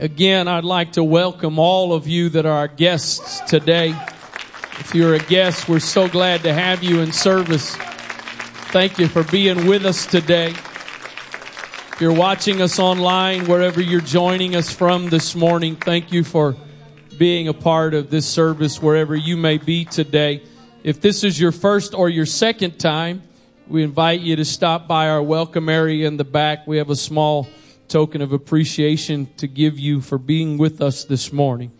Again, I'd like to welcome all of you that are our guests today. If you're a guest, we're so glad to have you in service. Thank you for being with us today. If you're watching us online, wherever you're joining us from this morning, thank you for being a part of this service wherever you may be today. If this is your first or your second time, we invite you to stop by our welcome area in the back. We have a small token of appreciation to give you for being with us this morning.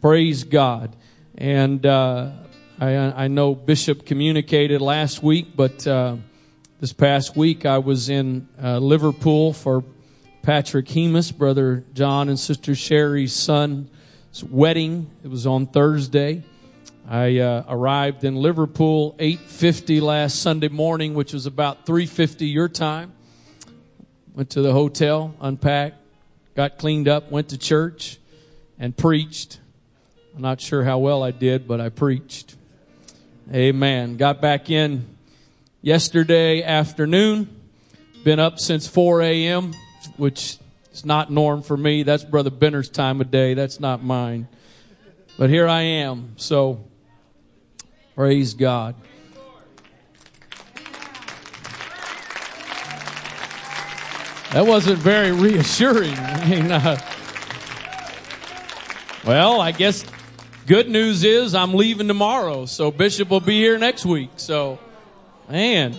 Praise God. And uh, I, I, know Bishop communicated last week, but uh, this past week I was in uh, Liverpool for Patrick Hemus, Brother John and Sister Sherry's son's wedding. It was on Thursday. I uh, arrived in Liverpool 8:50 last Sunday morning, which was about 3:50 your time. Went to the hotel, unpacked, got cleaned up, went to church, and preached. I'm not sure how well I did, but I preached. Amen. Got back in yesterday afternoon. Been up since 4 a.m., which is not norm for me. That's Brother Benner's time of day. That's not mine. But here I am. So, praise God. That wasn't very reassuring. I mean, uh, well, I guess good news is I'm leaving tomorrow, so Bishop will be here next week. So, man,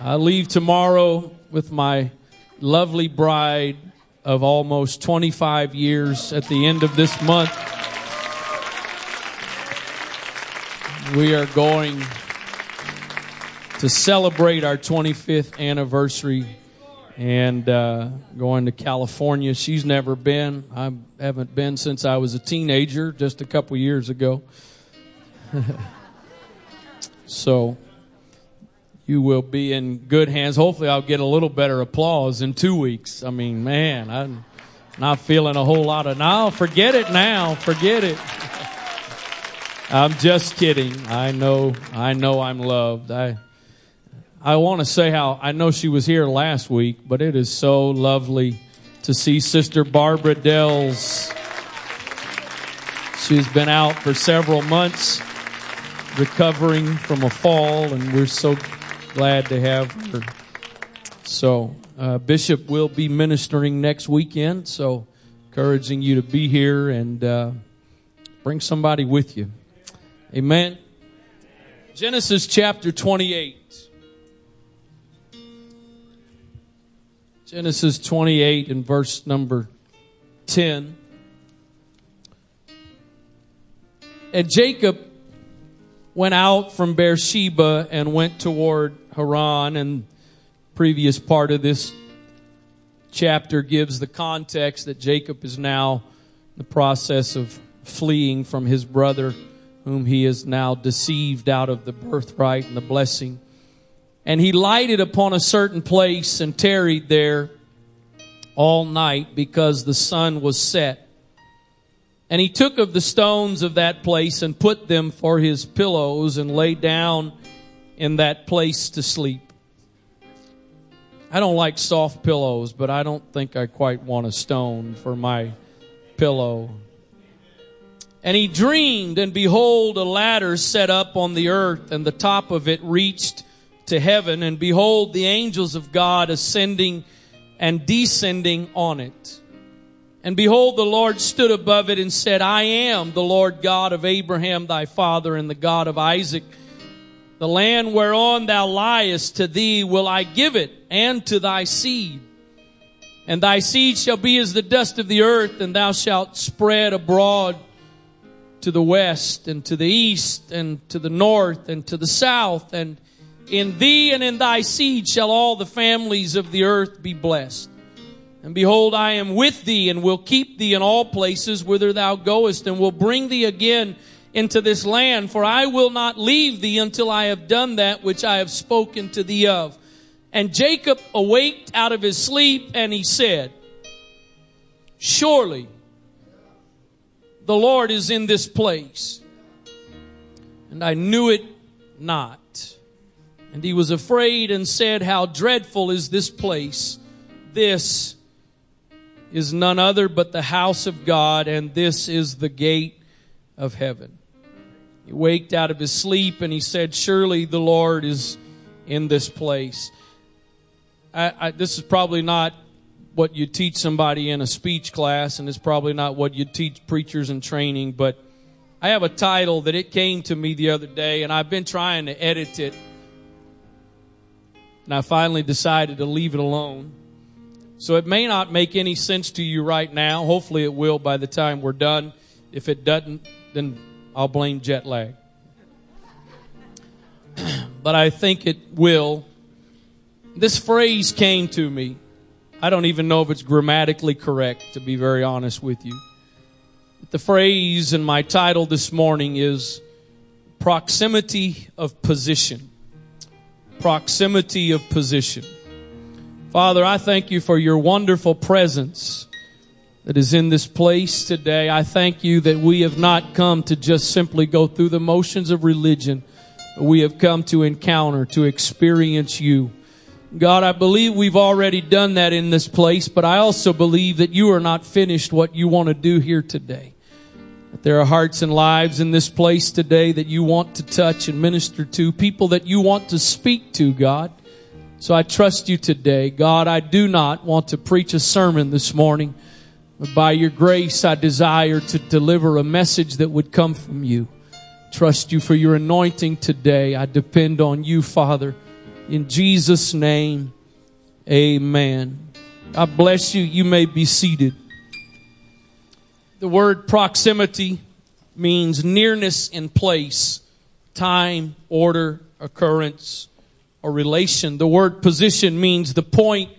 I leave tomorrow with my lovely bride of almost 25 years at the end of this month. We are going to celebrate our 25th anniversary and uh, going to California. She's never been. I haven't been since I was a teenager, just a couple years ago. so you will be in good hands. Hopefully, I'll get a little better applause in two weeks. I mean, man, I'm not feeling a whole lot of now. Forget it now. Forget it. I'm just kidding. I know. I know I'm loved. I I want to say how I know she was here last week, but it is so lovely to see Sister Barbara Dells. She's been out for several months recovering from a fall, and we're so glad to have her. So, uh, Bishop will be ministering next weekend, so encouraging you to be here and uh, bring somebody with you. Amen. Genesis chapter 28. Genesis 28 and verse number 10. And Jacob went out from Beersheba and went toward Haran. And previous part of this chapter gives the context that Jacob is now in the process of fleeing from his brother, whom he has now deceived out of the birthright and the blessing. And he lighted upon a certain place and tarried there all night because the sun was set. And he took of the stones of that place and put them for his pillows and lay down in that place to sleep. I don't like soft pillows, but I don't think I quite want a stone for my pillow. And he dreamed, and behold, a ladder set up on the earth, and the top of it reached to heaven, and behold, the angels of God ascending and descending on it. And behold, the Lord stood above it and said, I am the Lord God of Abraham thy father and the God of Isaac. The land whereon thou liest to thee will I give it and to thy seed. And thy seed shall be as the dust of the earth and thou shalt spread abroad to the west and to the east and to the north and to the south and in thee and in thy seed shall all the families of the earth be blessed. And behold, I am with thee and will keep thee in all places whither thou goest and will bring thee again into this land, for I will not leave thee until I have done that which I have spoken to thee of. And Jacob awaked out of his sleep and he said, Surely the Lord is in this place. And I knew it not. And he was afraid and said, How dreadful is this place! This is none other but the house of God, and this is the gate of heaven. He waked out of his sleep and he said, Surely the Lord is in this place. I, I, this is probably not what you teach somebody in a speech class, and it's probably not what you teach preachers in training, but I have a title that it came to me the other day, and I've been trying to edit it, and I finally decided to leave it alone. So it may not make any sense to you right now. Hopefully it will by the time we're done. If it doesn't, then I'll blame jet lag. but I think it will. This phrase came to me. I don't even know if it's grammatically correct, to be very honest with you. The phrase in my title this morning is proximity of position. Proximity of position. Father, I thank you for your wonderful presence that is in this place today. I thank you that we have not come to just simply go through the motions of religion. We have come to encounter, to experience you. God, I believe we've already done that in this place, but I also believe that you are not finished what you want to do here today. That there are hearts and lives in this place today that you want to touch and minister to, people that you want to speak to, God. So I trust you today. God, I do not want to preach a sermon this morning, but by your grace, I desire to deliver a message that would come from you. Trust you for your anointing today. I depend on you, Father. In Jesus' name, amen. God bless you. You may be seated. The word proximity means nearness in place, time, order, occurrence, or relation. The word position means the point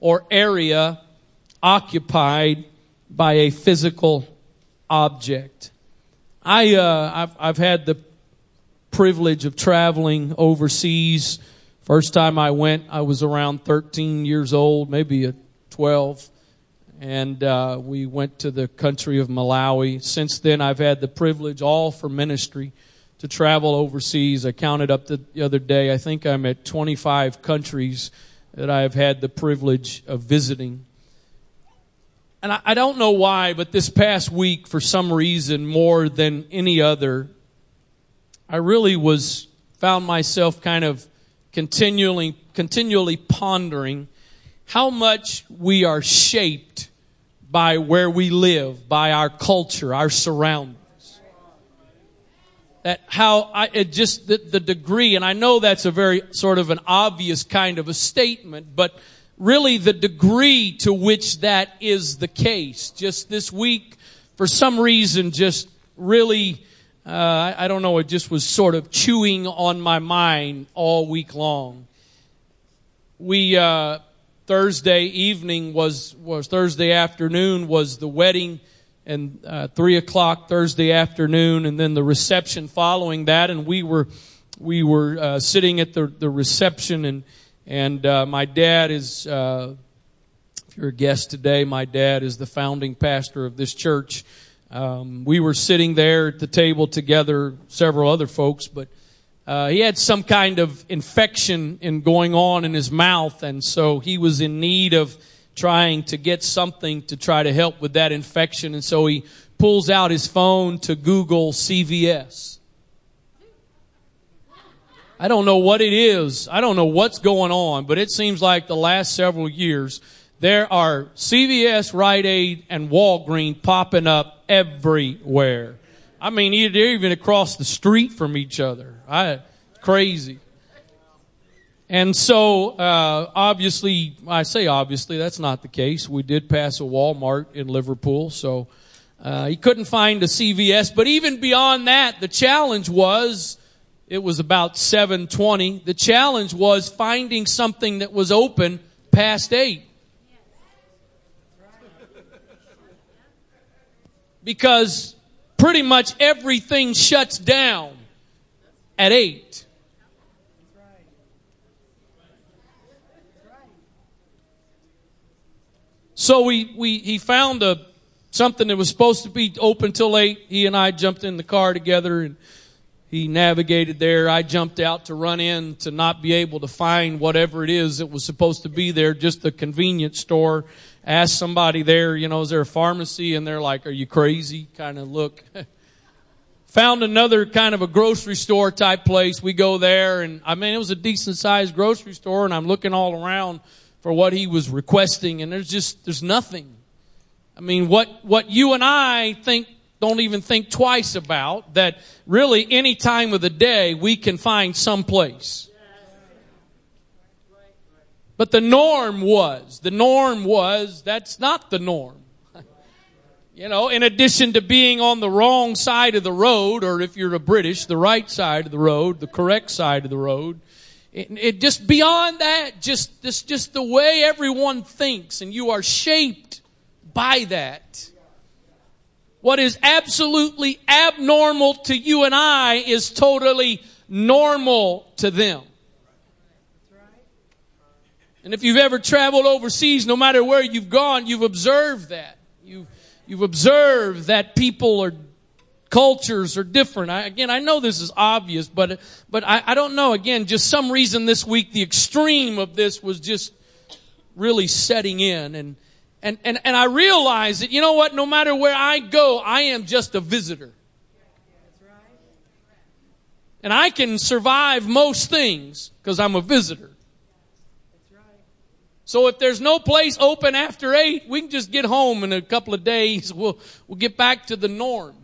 or area occupied by a physical object. I, uh, I've, I've had the privilege of traveling overseas. First time I went, I was around 13 years old, maybe a 12 and uh, we went to the country of Malawi. Since then, I've had the privilege, all for ministry, to travel overseas. I counted up the, the other day. I think I'm at 25 countries that I have had the privilege of visiting. And I, I don't know why, but this past week, for some reason, more than any other, I really was found myself kind of continually continually pondering how much we are shaped by where we live, by our culture, our surroundings. That how I, it just, the, the degree, and I know that's a very sort of an obvious kind of a statement, but really the degree to which that is the case. Just this week, for some reason, just really, uh, I, I don't know, it just was sort of chewing on my mind all week long. We, uh, Thursday evening was, was Thursday afternoon was the wedding and uh, three o'clock Thursday afternoon, and then the reception following that. And we were we were uh, sitting at the the reception, and and uh, my dad is. Uh, if you're a guest today, my dad is the founding pastor of this church. Um, we were sitting there at the table together, several other folks, but uh, he had some kind of infection in going on in his mouth, and so he was in need of trying to get something to try to help with that infection. And so he pulls out his phone to Google CVS. I don't know what it is. I don't know what's going on, but it seems like the last several years there are CVS, Rite Aid, and Walgreens popping up everywhere. I mean, they're even across the street from each other. I, crazy. And so, uh, obviously, I say obviously, that's not the case. We did pass a Walmart in Liverpool, so uh, he couldn't find a CVS. But even beyond that, the challenge was it was about 7:20. The challenge was finding something that was open past eight. Because pretty much everything shuts down at 8. So we, we, he found a, something that was supposed to be open till 8. He and I jumped in the car together and he navigated there. I jumped out to run in to not be able to find whatever it is that was supposed to be there, just the convenience store. ask somebody there, you know, is there a pharmacy? And they're like, are you crazy? Kind of look. Found another kind of a grocery store type place. We go there and I mean, it was a decent sized grocery store and I'm looking all around for what he was requesting and there's just, there's nothing. I mean, what, what you and I think, don't even think twice about that really any time of the day we can find some place. But the norm was, the norm was, that's not the norm. You know, in addition to being on the wrong side of the road, or if you're a British, the right side of the road, the correct side of the road, it, it just beyond that, just this, just the way everyone thinks, and you are shaped by that. What is absolutely abnormal to you and I is totally normal to them. And if you've ever traveled overseas, no matter where you've gone, you've observed that. You've, you've observed that people or cultures are different. I, again, I know this is obvious, but, but I, I don't know. Again, just some reason this week, the extreme of this was just really setting in. And, and, and, and I realized that, you know what, no matter where I go, I am just a visitor. And I can survive most things because I'm a visitor. So if there's no place open after eight, we can just get home in a couple of days. We'll, we'll get back to the norm.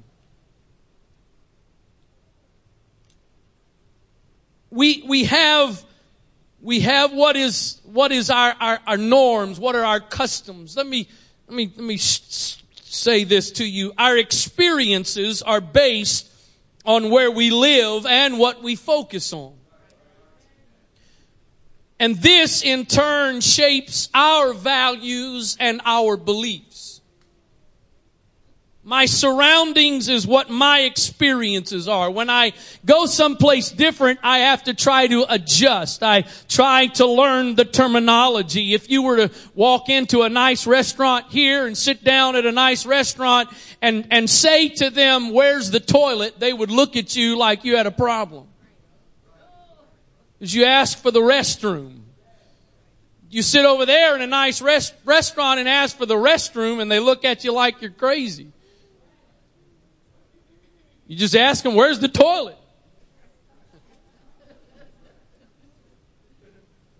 We, we have, we have what is, what is our, our, our norms? What are our customs? Let me, let me, let me say this to you. Our experiences are based on where we live and what we focus on. And this in turn shapes our values and our beliefs. My surroundings is what my experiences are. When I go someplace different, I have to try to adjust. I try to learn the terminology. If you were to walk into a nice restaurant here and sit down at a nice restaurant and, and say to them, where's the toilet? They would look at you like you had a problem is you ask for the restroom. You sit over there in a nice rest, restaurant and ask for the restroom and they look at you like you're crazy. You just ask them, where's the toilet?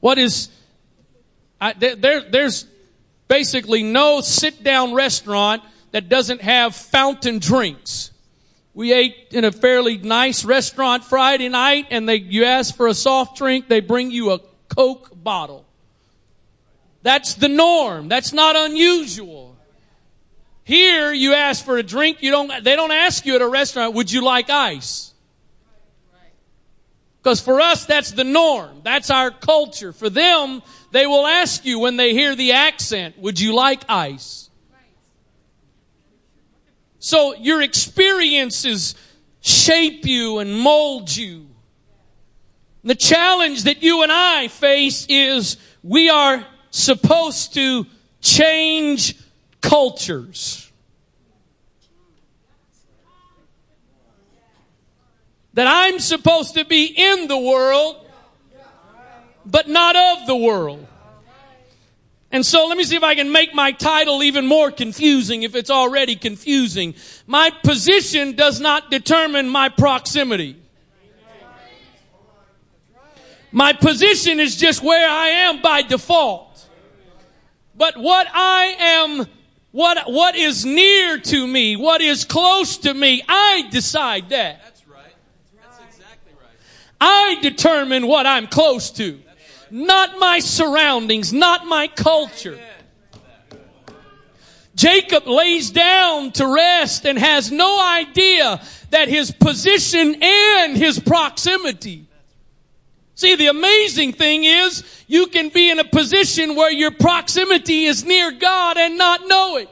What is, I, there, there's basically no sit down restaurant that doesn't have fountain drinks. We ate in a fairly nice restaurant Friday night and they, you ask for a soft drink, they bring you a Coke bottle. That's the norm. That's not unusual. Here, you ask for a drink, you don't, they don't ask you at a restaurant, would you like ice? Because for us, that's the norm. That's our culture. For them, they will ask you when they hear the accent, would you like ice? So your experiences shape you and mold you. The challenge that you and I face is we are supposed to change cultures. That I'm supposed to be in the world, but not of the world. And so let me see if I can make my title even more confusing if it's already confusing. My position does not determine my proximity. My position is just where I am by default. But what I am, what, what is near to me, what is close to me, I decide that. That's right. That's exactly right. I determine what I'm close to not my surroundings, not my culture. Jacob lays down to rest and has no idea that his position and his proximity. See, the amazing thing is you can be in a position where your proximity is near God and not know it.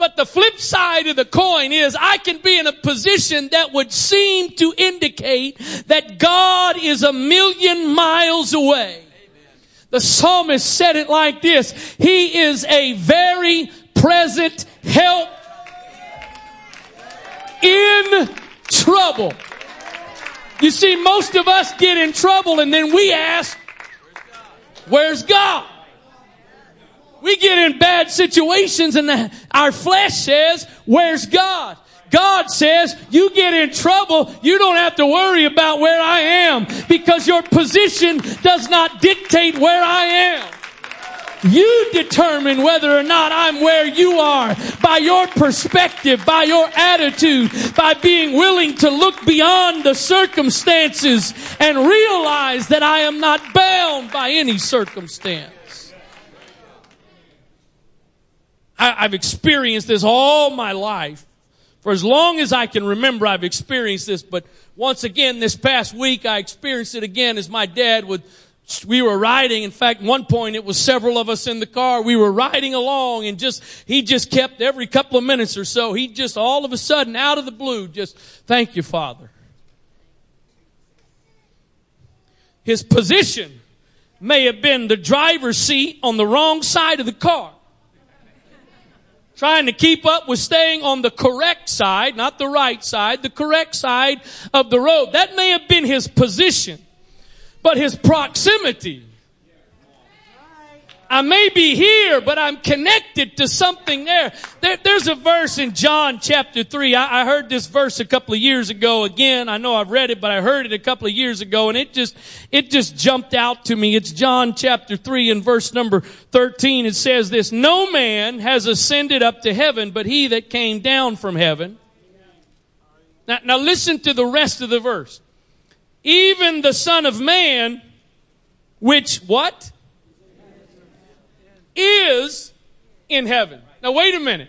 But the flip side of the coin is I can be in a position that would seem to indicate that God is a million miles away. The psalmist said it like this. He is a very present help in trouble. You see, most of us get in trouble and then we ask, where's God? We get in bad situations and the, our flesh says, where's God? God says, you get in trouble, you don't have to worry about where I am because your position does not dictate where I am. You determine whether or not I'm where you are by your perspective, by your attitude, by being willing to look beyond the circumstances and realize that I am not bound by any circumstance. I, have experienced this all my life. For as long as I can remember, I've experienced this, but once again, this past week, I experienced it again as my dad would we were riding. In fact, one point it was several of us in the car. We were riding along and just, he just kept every couple of minutes or so, he just all of a sudden out of the blue, just, thank you, Father. His position may have been the driver's seat on the wrong side of the car. Trying to keep up with staying on the correct side, not the right side, the correct side of the road. That may have been his position but his proximity. I may be here, but I'm connected to something there. there there's a verse in John chapter 3. I, I, heard this verse a couple of years ago again. I know I've read it, but I heard it a couple of years ago and it just, it just jumped out to me. It's John chapter 3 and verse number 13. It says this, No man has ascended up to heaven, but he that came down from heaven. Now, now listen to the rest of the verse even the Son of Man, which what? Is in heaven. Now wait a minute.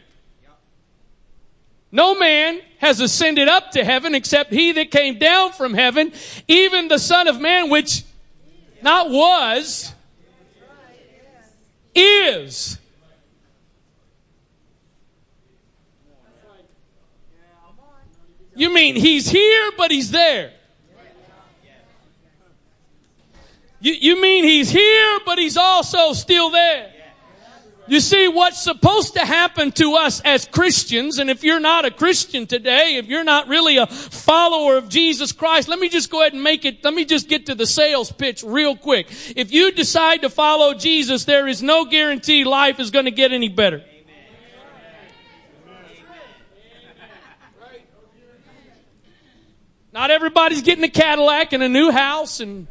No man has ascended up to heaven except he that came down from heaven, even the Son of Man, which not was, is. You mean he's here, but he's there. You, you mean he's here, but he's also still there. You see, what's supposed to happen to us as Christians, and if you're not a Christian today, if you're not really a follower of Jesus Christ, let me just go ahead and make it, let me just get to the sales pitch real quick. If you decide to follow Jesus, there is no guarantee life is going to get any better. Not everybody's getting a Cadillac and a new house and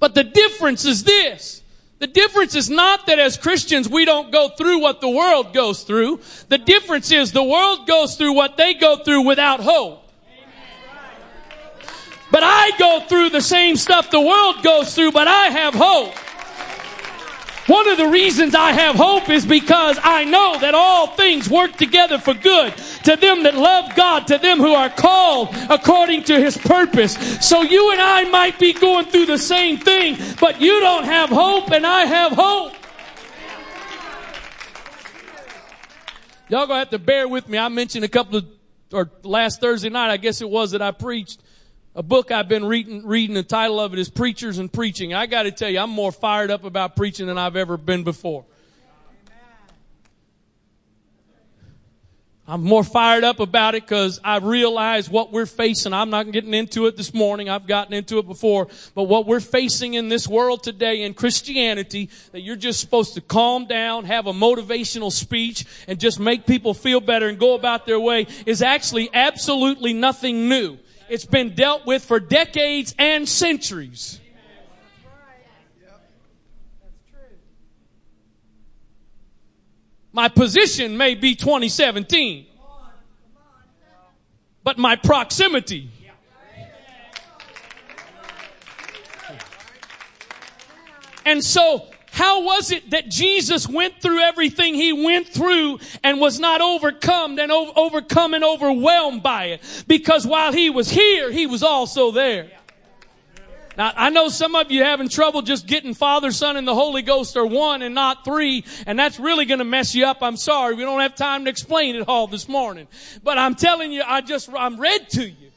But the difference is this. The difference is not that as Christians we don't go through what the world goes through. The difference is the world goes through what they go through without hope. But I go through the same stuff the world goes through, but I have hope. One of the reasons I have hope is because I know that all things work together for good to them that love God, to them who are called according to his purpose. So you and I might be going through the same thing, but you don't have hope and I have hope. Y'all gonna have to bear with me. I mentioned a couple of, or last Thursday night, I guess it was that I preached a book I've been reading, reading, the title of it is Preachers and Preaching. I gotta tell you, I'm more fired up about preaching than I've ever been before. I'm more fired up about it because I realize what we're facing. I'm not getting into it this morning. I've gotten into it before. But what we're facing in this world today in Christianity, that you're just supposed to calm down, have a motivational speech, and just make people feel better and go about their way is actually absolutely nothing new. It's been dealt with for decades and centuries. My position may be 2017, but my proximity. And so how was it that Jesus went through everything he went through and was not overcome and overcome and overwhelmed by it? Because while he was here, he was also there. Now, I know some of you having trouble just getting Father, Son, and the Holy Ghost are one and not three, and that's really going to mess you up. I'm sorry. We don't have time to explain it all this morning. But I'm telling you, I just, I'm read to you.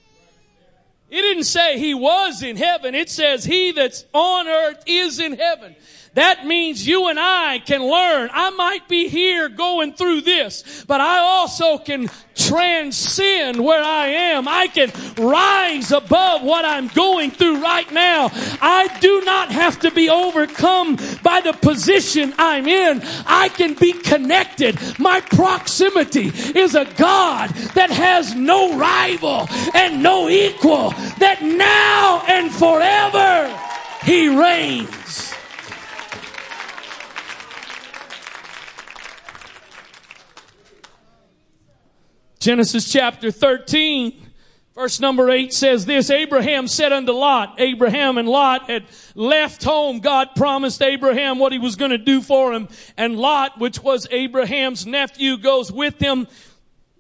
It didn't say he was in heaven. It says he that's on earth is in heaven. That means you and I can learn. I might be here going through this, but I also can transcend where I am. I can rise above what I'm going through right now. I do not have to be overcome by the position I'm in. I can be connected. My proximity is a God that has no rival and no equal, that now and forever he reigns. Genesis chapter 13, verse number 8 says this Abraham said unto Lot, Abraham and Lot had left home. God promised Abraham what he was going to do for him. And Lot, which was Abraham's nephew, goes with him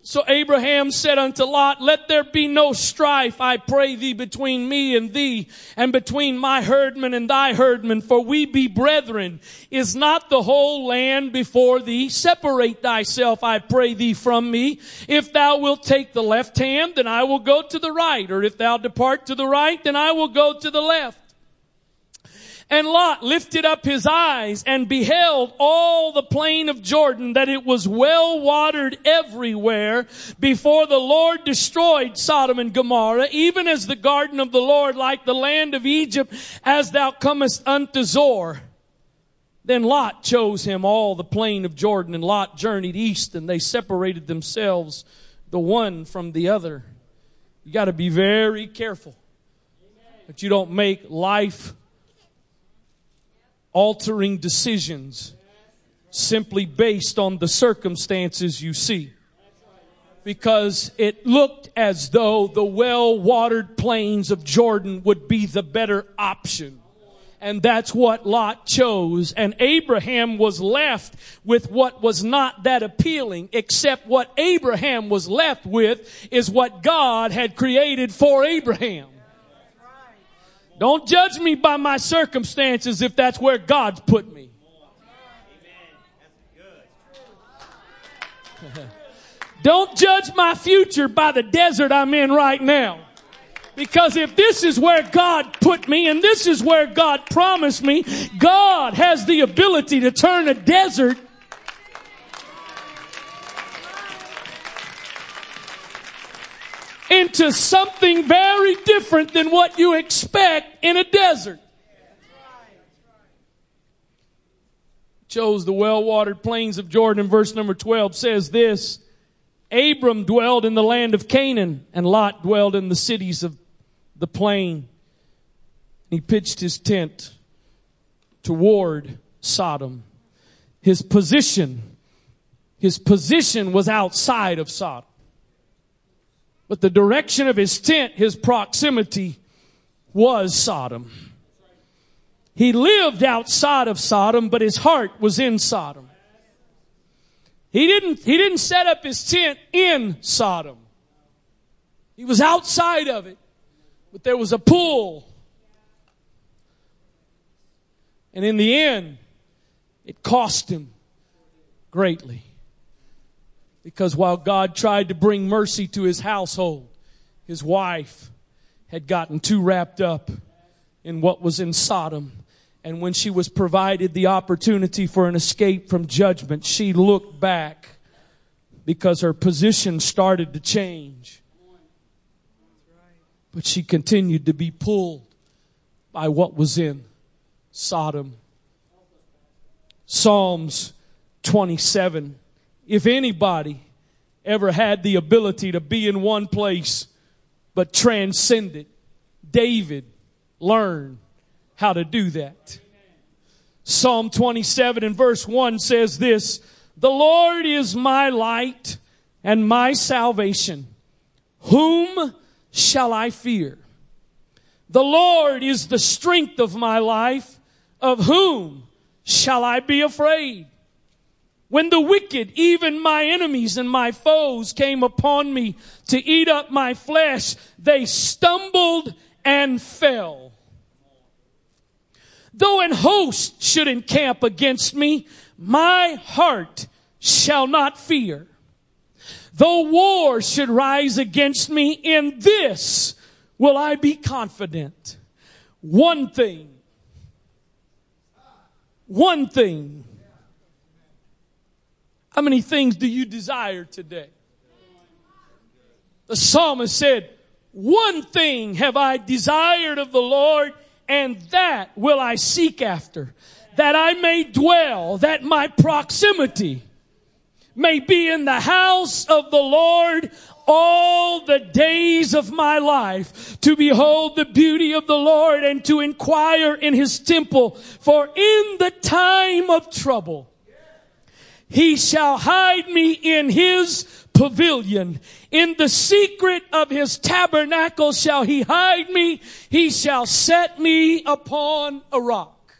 so Abraham said unto Lot, let there be no strife, I pray thee, between me and thee, and between my herdmen and thy herdmen, for we be brethren. Is not the whole land before thee? Separate thyself, I pray thee, from me. If thou wilt take the left hand, then I will go to the right, or if thou depart to the right, then I will go to the left. And Lot lifted up his eyes and beheld all the plain of Jordan that it was well watered everywhere before the Lord destroyed Sodom and Gomorrah, even as the garden of the Lord, like the land of Egypt, as thou comest unto Zoar. Then Lot chose him all the plain of Jordan and Lot journeyed east and they separated themselves the one from the other. You gotta be very careful that you don't make life altering decisions simply based on the circumstances you see. Because it looked as though the well watered plains of Jordan would be the better option. And that's what Lot chose. And Abraham was left with what was not that appealing, except what Abraham was left with is what God had created for Abraham. Don't judge me by my circumstances if that's where God's put me. Don't judge my future by the desert I'm in right now. Because if this is where God put me and this is where God promised me, God has the ability to turn a desert into something very different than what you expect in a desert. Chose the well watered plains of Jordan. Verse number 12 says this Abram dwelled in the land of Canaan, and Lot dwelled in the cities of the plain. He pitched his tent toward Sodom. His position, his position was outside of Sodom. But the direction of his tent, his proximity was Sodom. He lived outside of Sodom, but his heart was in Sodom. He didn't, he didn't set up his tent in Sodom. He was outside of it, but there was a pull. And in the end, it cost him greatly. Because while God tried to bring mercy to his household, his wife had gotten too wrapped up in what was in Sodom. And when she was provided the opportunity for an escape from judgment, she looked back because her position started to change. But she continued to be pulled by what was in Sodom. Psalms 27 if anybody ever had the ability to be in one place but transcend it, David learned how to do that. Psalm 27 and verse 1 says this, The Lord is my light and my salvation. Whom shall I fear? The Lord is the strength of my life. Of whom shall I be afraid? When the wicked, even my enemies and my foes came upon me to eat up my flesh, they stumbled and fell. Though an host should encamp against me, my heart shall not fear. Though war should rise against me, in this will I be confident. One thing one thing. How many things do you desire today? The psalmist said, one thing have I desired of the Lord and that will I seek after, that I may dwell, that my proximity may be in the house of the Lord all the days of my life to behold the beauty of the Lord and to inquire in his temple. For in the time of trouble, he shall hide me in his pavilion. In the secret of his tabernacle shall he hide me. He shall set me upon a rock.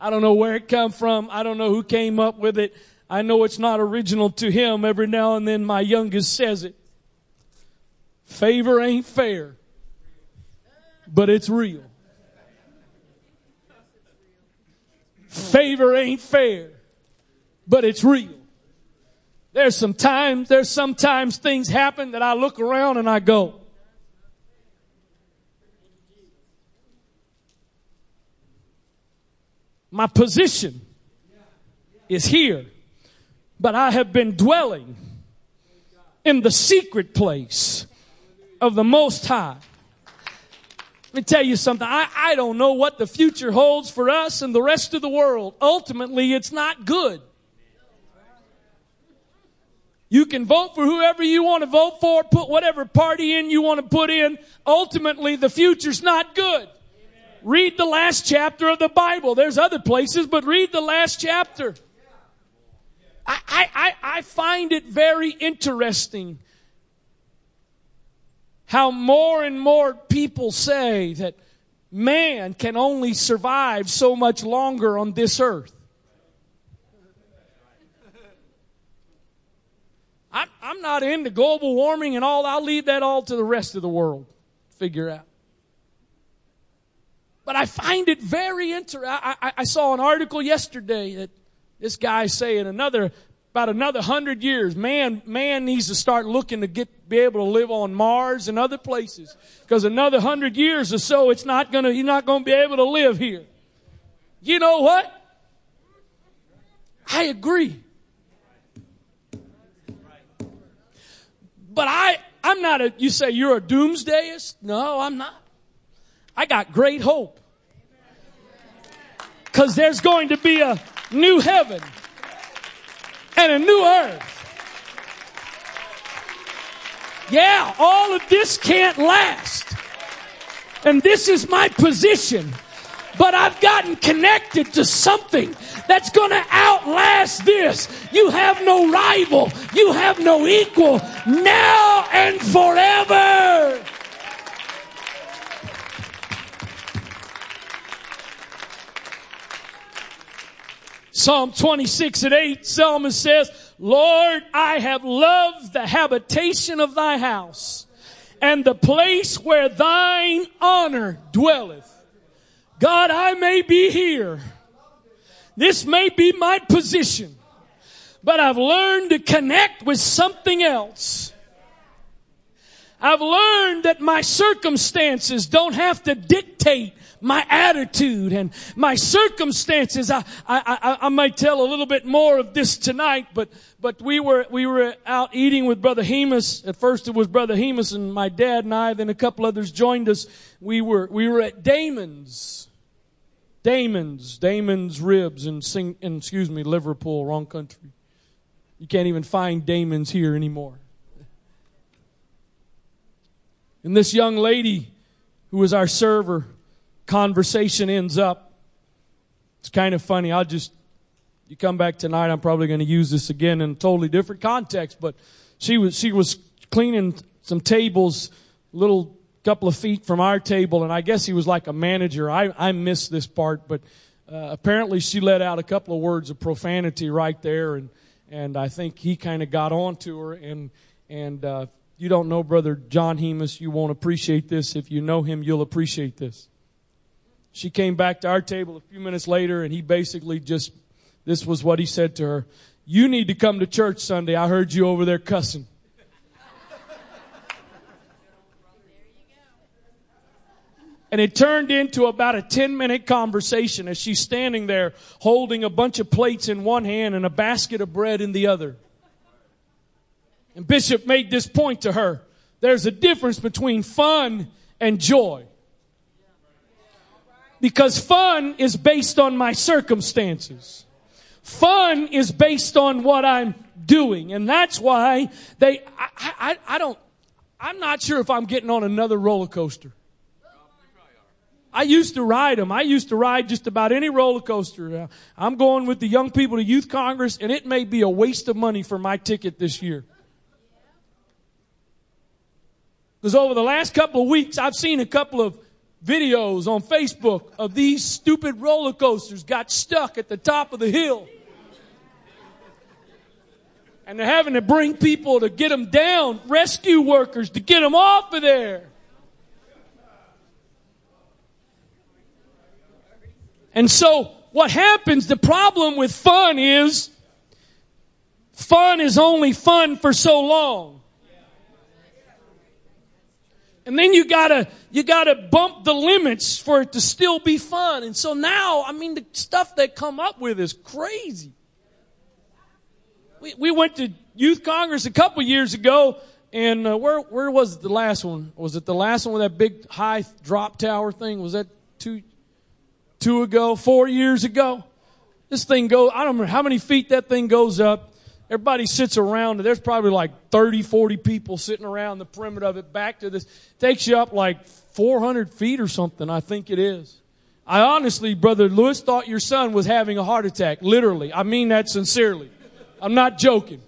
I don't know where it come from. I don't know who came up with it. I know it's not original to him. Every now and then my youngest says it. Favor ain't fair, but it's real. Favor ain't fair, but it's real. There's some times, there's sometimes things happen that I look around and I go, my position is here but I have been dwelling in the secret place of the Most High. Let me tell you something. I, I don't know what the future holds for us and the rest of the world. Ultimately, it's not good. You can vote for whoever you want to vote for, put whatever party in you want to put in. Ultimately, the future's not good. Read the last chapter of the Bible. There's other places, but read the last chapter. I, I, I find it very interesting how more and more people say that man can only survive so much longer on this earth. I'm, I'm not into global warming and all. I'll leave that all to the rest of the world. Figure out. But I find it very interesting. I, I, saw an article yesterday that this guy saying another about another hundred years, man, man needs to start looking to get, be able to live on Mars and other places. Because another hundred years or so, it's not gonna, you're not gonna be able to live here. You know what? I agree. But I, I'm not a, you say you're a doomsdayist? No, I'm not. I got great hope. Cause there's going to be a new heaven and a new earth. Yeah, all of this can't last. And this is my position. But I've gotten connected to something that's gonna outlast this. You have no rival. You have no equal now and forever. Psalm 26 and 8, Psalmist says, Lord, I have loved the habitation of thy house and the place where thine honor dwelleth. God, I may be here. This may be my position, but I've learned to connect with something else. I've learned that my circumstances don't have to dictate my attitude and my circumstances. I, I, I, I might tell a little bit more of this tonight, but, but we were, we were out eating with Brother Hemus. At first it was Brother Hemus and my dad and I, then a couple others joined us. We were, we were at Damon's. Damon's, Damon's Ribs in, Sing, in, excuse me, Liverpool, wrong country. You can't even find Damon's here anymore. And this young lady who was our server, conversation ends up. It's kind of funny. I'll just, you come back tonight, I'm probably going to use this again in a totally different context, but she was, she was cleaning some tables, little couple of feet from our table, and I guess he was like a manager. I, I missed this part, but uh, apparently she let out a couple of words of profanity right there, and, and I think he kind of got on to her, and, and, uh, you don't know Brother John Hemus, you won't appreciate this. If you know him, you'll appreciate this. She came back to our table a few minutes later and he basically just, this was what he said to her. You need to come to church Sunday. I heard you over there cussing. And it turned into about a 10 minute conversation as she's standing there holding a bunch of plates in one hand and a basket of bread in the other. And Bishop made this point to her. There's a difference between fun and joy. Because fun is based on my circumstances. Fun is based on what I'm doing. And that's why they, I, I, I don't, I'm not sure if I'm getting on another roller coaster. I used to ride them. I used to ride just about any roller coaster. Uh, I'm going with the young people to Youth Congress, and it may be a waste of money for my ticket this year. Because over the last couple of weeks, I've seen a couple of videos on Facebook of these stupid roller coasters got stuck at the top of the hill. And they're having to bring people to get them down, rescue workers to get them off of there. And so what happens, the problem with fun is fun is only fun for so long. And then you gotta, you gotta bump the limits for it to still be fun. And so now, I mean, the stuff they come up with is crazy. We, we went to Youth Congress a couple years ago, and uh, where, where was it the last one? Was it the last one with that big high drop tower thing? Was that two, two ago, four years ago. This thing goes, I don't remember how many feet that thing goes up. Everybody sits around, and there's probably like 30, 40 people sitting around the perimeter of it back to this. Takes you up like 400 feet or something, I think it is. I honestly, Brother Lewis, thought your son was having a heart attack. Literally. I mean that sincerely. I'm not joking.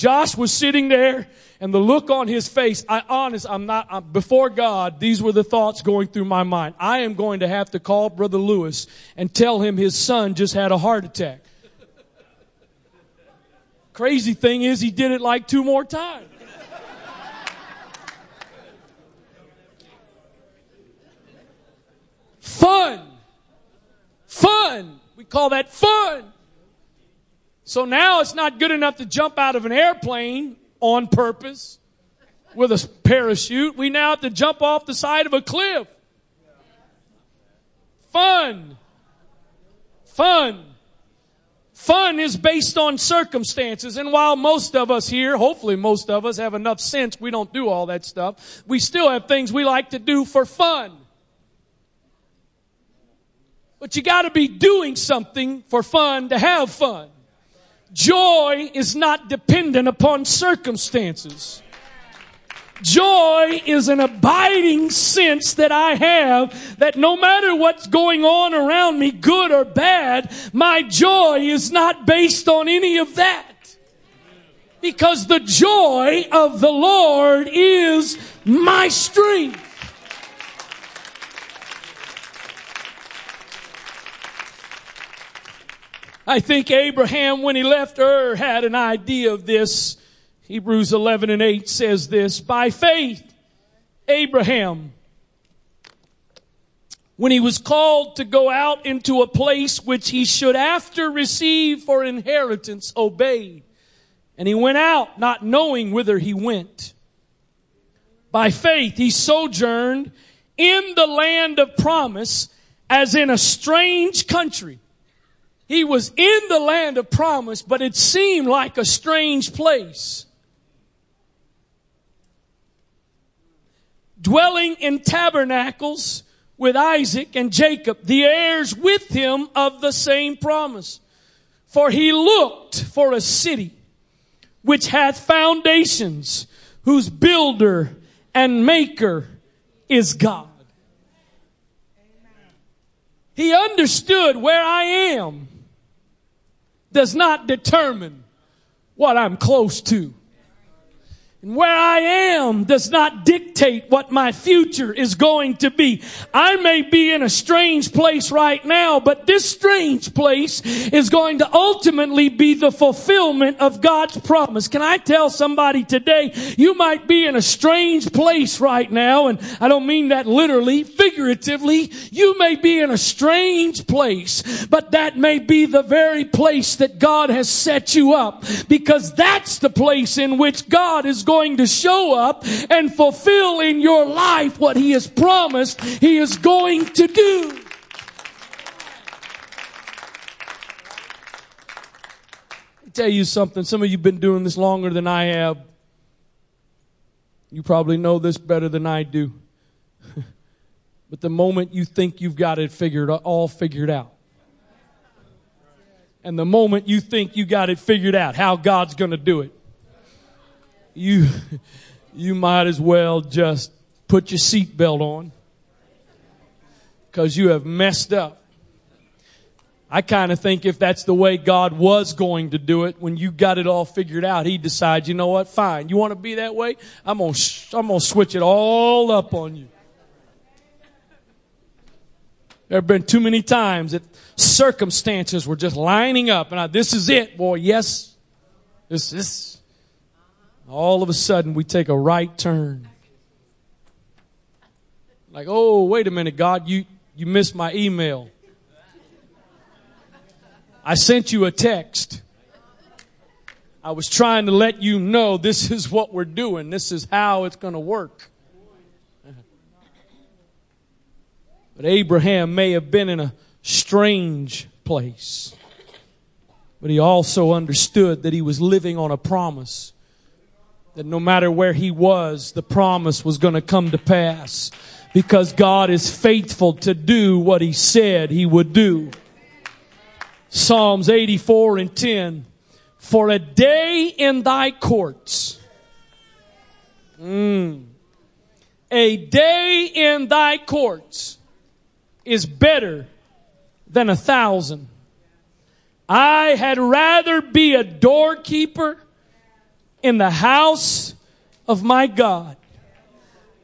Josh was sitting there and the look on his face, I honest, I'm not, I'm, before God, these were the thoughts going through my mind. I am going to have to call Brother Lewis and tell him his son just had a heart attack. Crazy thing is he did it like two more times. Fun. Fun. We call that fun. So now it's not good enough to jump out of an airplane on purpose with a parachute. We now have to jump off the side of a cliff. Fun. Fun. Fun is based on circumstances. And while most of us here, hopefully most of us have enough sense, we don't do all that stuff. We still have things we like to do for fun. But you gotta be doing something for fun to have fun. Joy is not dependent upon circumstances. Joy is an abiding sense that I have that no matter what's going on around me, good or bad, my joy is not based on any of that. Because the joy of the Lord is my strength. I think Abraham, when he left Ur, had an idea of this. Hebrews 11 and 8 says this, by faith, Abraham, when he was called to go out into a place which he should after receive for inheritance, obeyed. And he went out, not knowing whither he went. By faith, he sojourned in the land of promise as in a strange country he was in the land of promise, but it seemed like a strange place. Dwelling in tabernacles with Isaac and Jacob, the heirs with him of the same promise. For he looked for a city which hath foundations, whose builder and maker is God. He understood where I am does not determine what I'm close to. And where I am does not dictate what my future is going to be. I may be in a strange place right now, but this strange place is going to ultimately be the fulfillment of God's promise. Can I tell somebody today, you might be in a strange place right now, and I don't mean that literally, figuratively. You may be in a strange place, but that may be the very place that God has set you up because that's the place in which God is going to show up and fulfill in your life what He has promised He is going to do. tell you something. Some of you have been doing this longer than I have. You probably know this better than I do. but the moment you think you've got it figured all figured out, and the moment you think you got it figured out how God's going to do it, you you might as well just put your seatbelt on because you have messed up. I kind of think if that's the way God was going to do it, when you got it all figured out, He decides, you know what, fine. You want to be that way? I'm going to, I'm to switch it all up on you. There have been too many times that circumstances were just lining up and I, this is it, boy. Yes. This is. All of a sudden we take a right turn. Like, oh, wait a minute, God, you, you missed my email. I sent you a text. I was trying to let you know this is what we're doing. This is how it's going to work. But Abraham may have been in a strange place. But he also understood that he was living on a promise. That no matter where he was, the promise was going to come to pass. Because God is faithful to do what he said he would do. Psalms 84 and 10. For a day in thy courts. Mm, a day in thy courts is better than a thousand. I had rather be a doorkeeper in the house of my God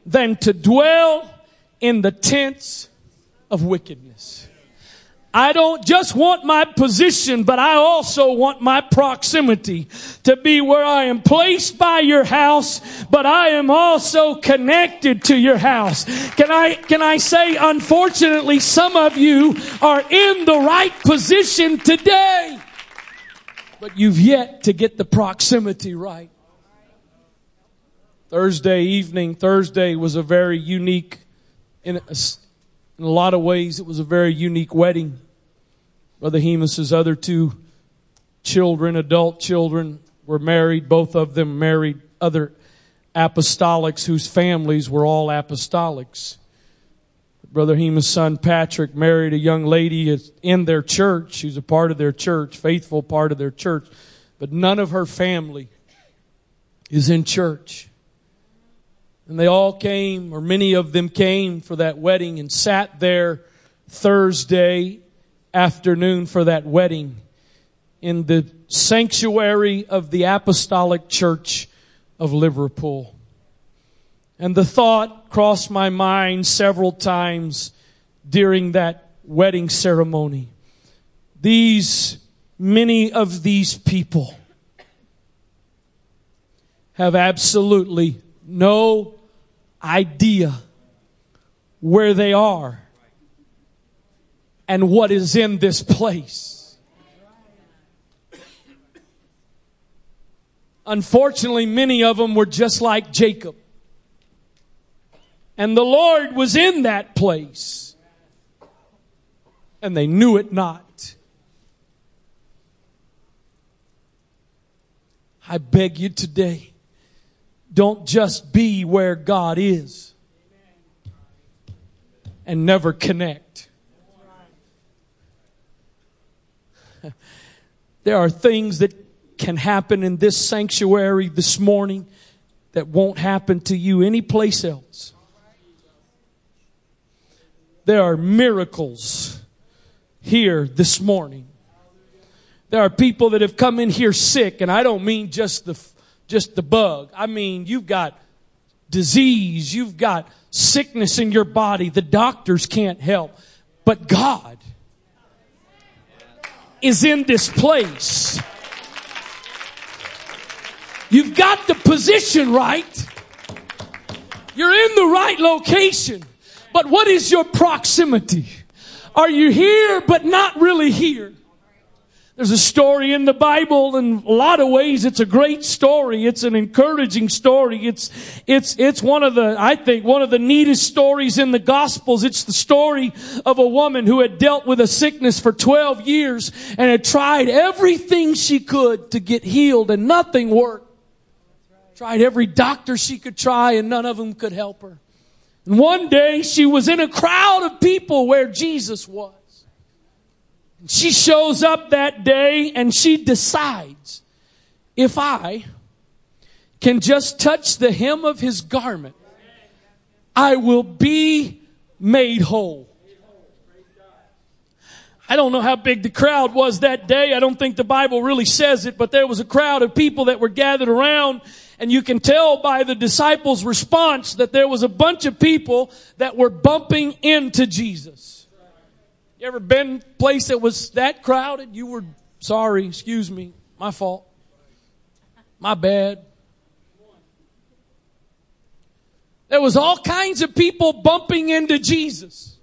than to dwell in the tents of wickedness. I don't just want my position, but I also want my proximity to be where I am placed by your house, but I am also connected to your house. Can I, can I say, unfortunately, some of you are in the right position today, but you've yet to get the proximity right. Thursday evening, Thursday was a very unique, in a, in a lot of ways, it was a very unique wedding. Brother Hemus's other two children, adult children, were married. Both of them married other apostolics whose families were all apostolics. Brother Hemus' son Patrick married a young lady in their church. She's a part of their church, faithful part of their church. But none of her family is in church. And they all came, or many of them came for that wedding and sat there Thursday afternoon for that wedding in the sanctuary of the Apostolic Church of Liverpool. And the thought crossed my mind several times during that wedding ceremony. These, many of these people have absolutely no idea where they are and what is in this place. Unfortunately, many of them were just like Jacob. And the Lord was in that place. And they knew it not. I beg you today, don't just be where God is and never connect. There are things that can happen in this sanctuary this morning that won't happen to you anyplace else. There are miracles here this morning. There are people that have come in here sick, and I don't mean just the, just the bug. I mean, you've got disease, you've got sickness in your body. The doctors can't help. But God is in this place. You've got the position right. You're in the right location. But what is your proximity? Are you here but not really here? There's a story in the Bible in a lot of ways. It's a great story. It's an encouraging story. It's, it's, it's one of the, I think, one of the neatest stories in the Gospels. It's the story of a woman who had dealt with a sickness for 12 years and had tried everything she could to get healed and nothing worked. Tried every doctor she could try and none of them could help her. One day she was in a crowd of people where Jesus was. She shows up that day and she decides if I can just touch the hem of his garment, I will be made whole. I don't know how big the crowd was that day. I don't think the Bible really says it, but there was a crowd of people that were gathered around and you can tell by the disciples' response that there was a bunch of people that were bumping into Jesus. You ever been place that was that crowded? You were sorry, excuse me, my fault. My bad. There was all kinds of people bumping into Jesus.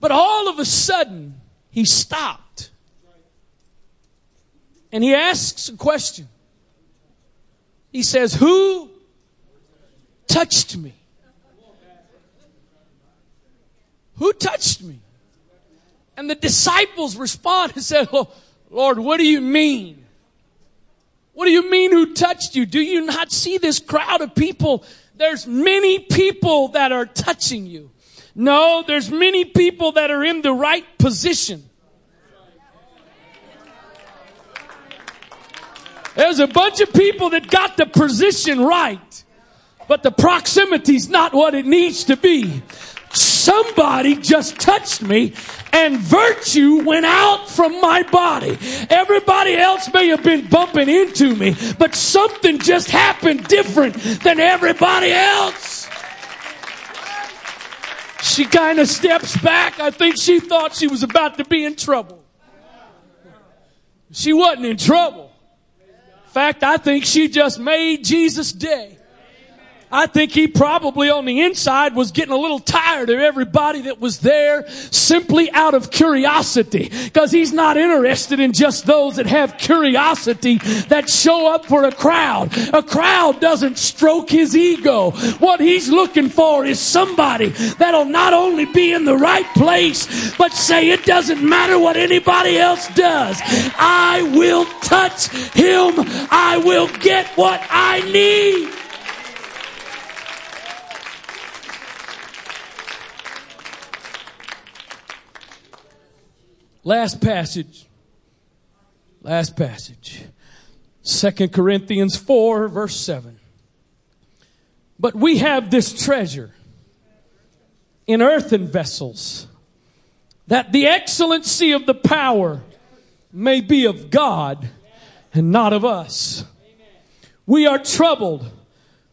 But all of a sudden, he stopped. And he asks a question. He says, Who touched me? Who touched me? And the disciples respond and said, oh, Lord, what do you mean? What do you mean who touched you? Do you not see this crowd of people? There's many people that are touching you. No, there's many people that are in the right position. There's a bunch of people that got the position right, but the proximity's not what it needs to be. Somebody just touched me and virtue went out from my body. Everybody else may have been bumping into me, but something just happened different than everybody else. She kind of steps back. I think she thought she was about to be in trouble. She wasn't in trouble. In fact, I think she just made Jesus' day. I think he probably on the inside was getting a little tired of everybody that was there simply out of curiosity. Cause he's not interested in just those that have curiosity that show up for a crowd. A crowd doesn't stroke his ego. What he's looking for is somebody that'll not only be in the right place, but say it doesn't matter what anybody else does. I will touch him. I will get what I need. Last passage. Last passage. Second Corinthians 4 verse 7. But we have this treasure in earthen vessels that the excellency of the power may be of God and not of us. We are troubled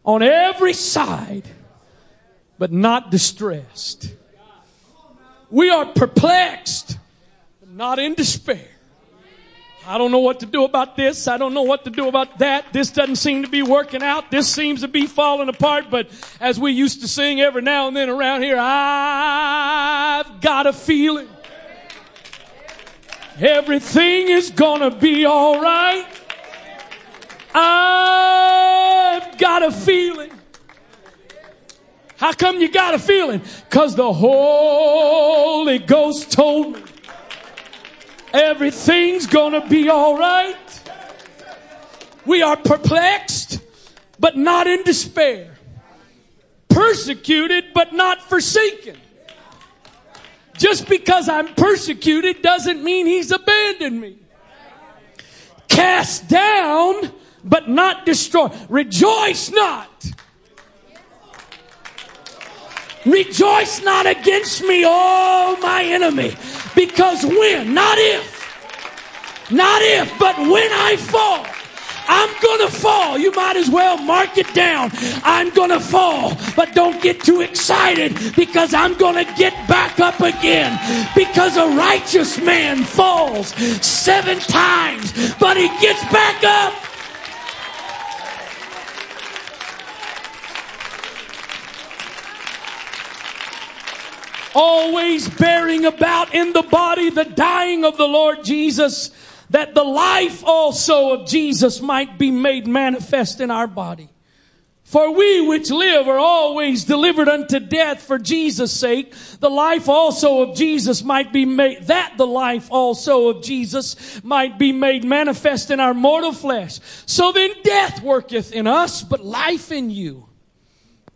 on every side, but not distressed. We are perplexed, not in despair. I don't know what to do about this. I don't know what to do about that. This doesn't seem to be working out. This seems to be falling apart. But as we used to sing every now and then around here, I've got a feeling everything is gonna be alright. I've got a feeling. How come you got a feeling? Cause the Holy Ghost told me Everything's gonna be alright. We are perplexed, but not in despair. Persecuted, but not forsaken. Just because I'm persecuted doesn't mean he's abandoned me. Cast down, but not destroyed. Rejoice not. Rejoice not against me, oh my enemy. Because when, not if, not if, but when I fall, I'm gonna fall. You might as well mark it down. I'm gonna fall, but don't get too excited because I'm gonna get back up again. Because a righteous man falls seven times, but he gets back up. Always bearing about in the body the dying of the Lord Jesus, that the life also of Jesus might be made manifest in our body. For we which live are always delivered unto death for Jesus' sake. The life also of Jesus might be made, that the life also of Jesus might be made manifest in our mortal flesh. So then death worketh in us, but life in you.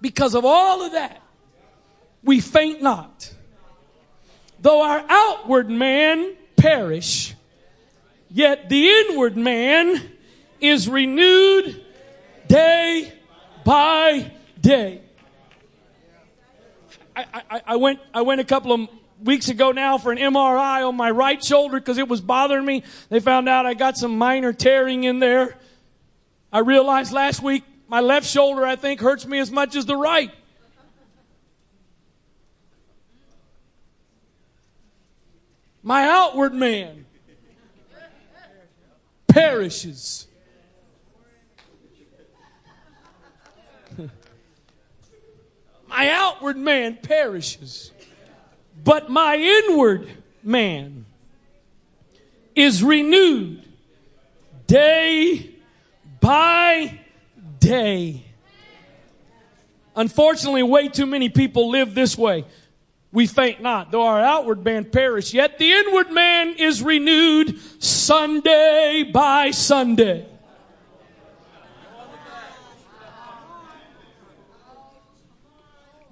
Because of all of that, we faint not. Though our outward man perish, Yet the inward man is renewed day by day. I, I, I, went, I went a couple of weeks ago now for an MRI on my right shoulder because it was bothering me. They found out I got some minor tearing in there. I realized last week my left shoulder, I think, hurts me as much as the right. My outward man perishes. my outward man perishes, but my inward man is renewed day by day. Unfortunately, way too many people live this way. We faint not, though our outward man perish, yet the inward man is renewed Sunday by Sunday.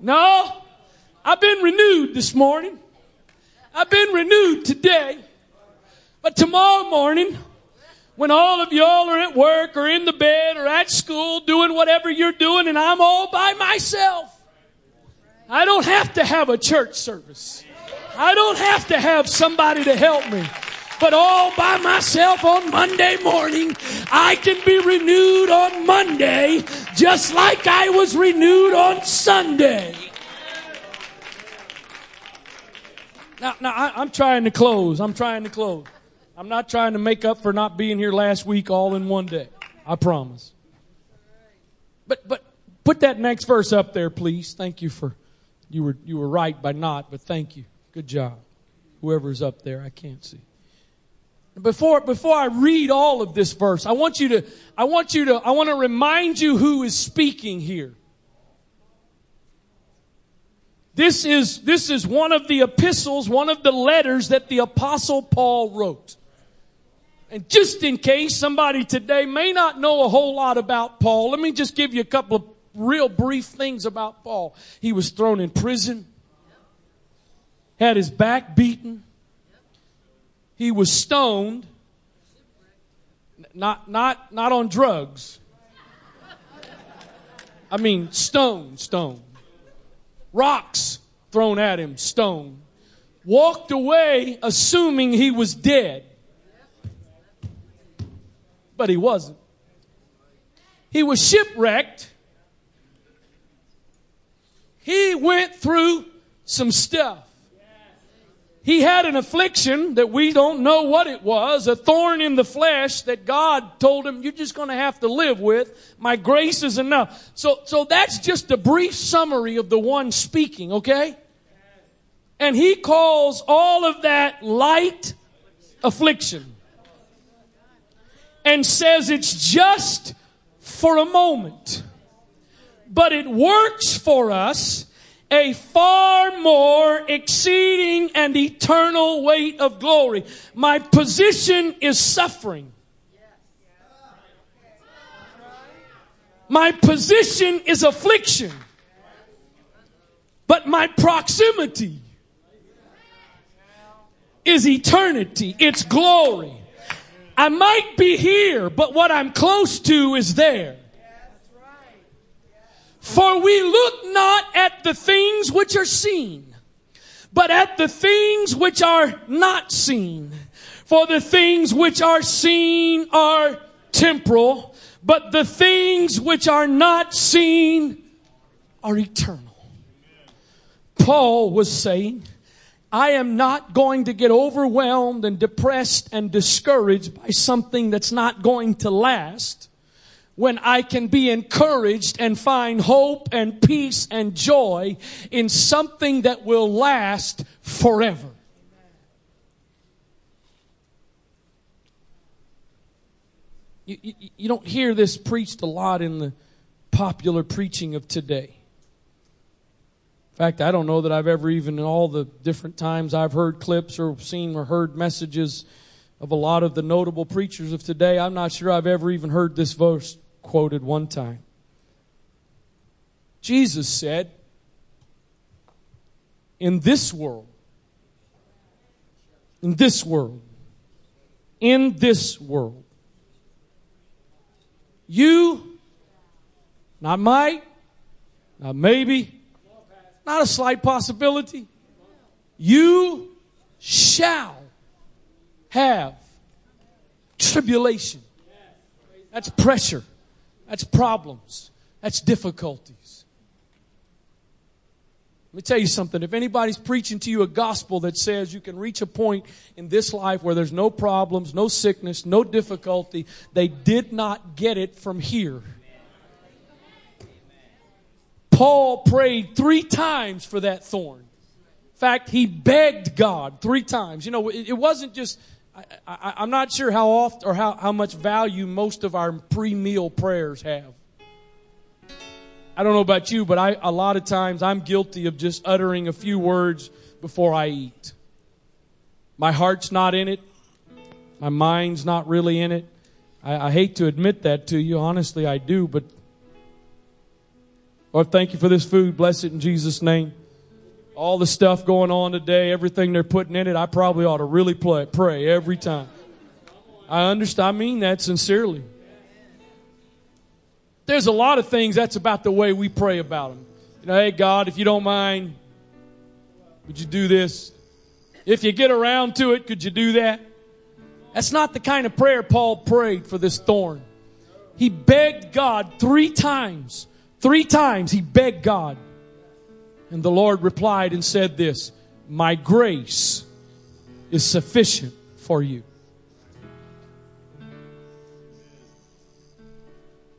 No, I've been renewed this morning. I've been renewed today. But tomorrow morning, when all of y'all are at work or in the bed or at school doing whatever you're doing and I'm all by myself, I don't have to have a church service. I don't have to have somebody to help me. But all by myself on Monday morning, I can be renewed on Monday just like I was renewed on Sunday. Now, now I, am trying to close. I'm trying to close. I'm not trying to make up for not being here last week all in one day. I promise. But, but put that next verse up there, please. Thank you for you were, you were right by not, but thank you. Good job. Whoever's up there, I can't see. Before, before I read all of this verse, I want you to, I want you to, I want to remind you who is speaking here. This is, this is one of the epistles, one of the letters that the apostle Paul wrote. And just in case somebody today may not know a whole lot about Paul, let me just give you a couple of real brief things about Paul. He was thrown in prison, had his back beaten, he was stoned, not, not, not on drugs. I mean, stone, stone. Rocks thrown at him, stone. Walked away assuming he was dead. But he wasn't. He was shipwrecked he went through some stuff. He had an affliction that we don't know what it was, a thorn in the flesh that God told him, you're just going to have to live with. My grace is enough. So, so that's just a brief summary of the one speaking, okay? And he calls all of that light affliction and says it's just for a moment but it works for us a far more exceeding and eternal weight of glory. My position is suffering. My position is affliction. But my proximity is eternity. It's glory. I might be here, but what I'm close to is there. For we look not at the things which are seen, but at the things which are not seen. For the things which are seen are temporal, but the things which are not seen are eternal. Paul was saying, I am not going to get overwhelmed and depressed and discouraged by something that's not going to last when I can be encouraged and find hope and peace and joy in something that will last forever. You, you, you, don't hear this preached a lot in the popular preaching of today. In fact, I don't know that I've ever even, in all the different times I've heard clips or seen or heard messages of a lot of the notable preachers of today, I'm not sure I've ever even heard this verse quoted one time. Jesus said, In this world, in this world, in this world, you, not might, not maybe, not a slight possibility, you shall have tribulation. That's pressure. That's problems. That's difficulties. Let me tell you something. If anybody's preaching to you a gospel that says you can reach a point in this life where there's no problems, no sickness, no difficulty, they did not get it from here. Paul prayed three times for that thorn. In fact, he begged God three times. You know, it, wasn't just I, am not sure how often or how, how much value most of our pre-meal prayers have. I don't know about you, but I, a lot of times I'm guilty of just uttering a few words before I eat. My heart's not in it. My mind's not really in it. I, I hate to admit that to you. Honestly, I do, but Lord, thank you for this food. Bless it in Jesus' name all the stuff going on today, everything they're putting in it, I probably ought to really play, pray every time. I understand. I mean that sincerely. There's a lot of things that's about the way we pray about them. You know, hey, God, if you don't mind, would you do this? If you get around to it, could you do that? That's not the kind of prayer Paul prayed for this thorn. He begged God three times. Three times he begged God and the Lord replied and said this My grace is sufficient for you.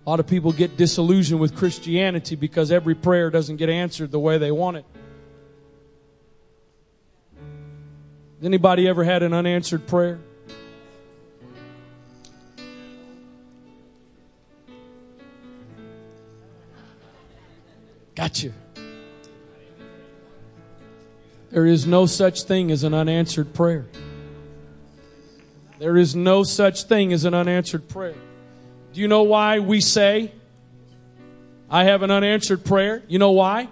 A lot of people get disillusioned with Christianity because every prayer doesn't get answered the way they want it. Has anybody ever had an unanswered prayer? Gotcha. There is no such thing as an unanswered prayer. There is no such thing as an unanswered prayer. Do you know why we say, I have an unanswered prayer? You know why?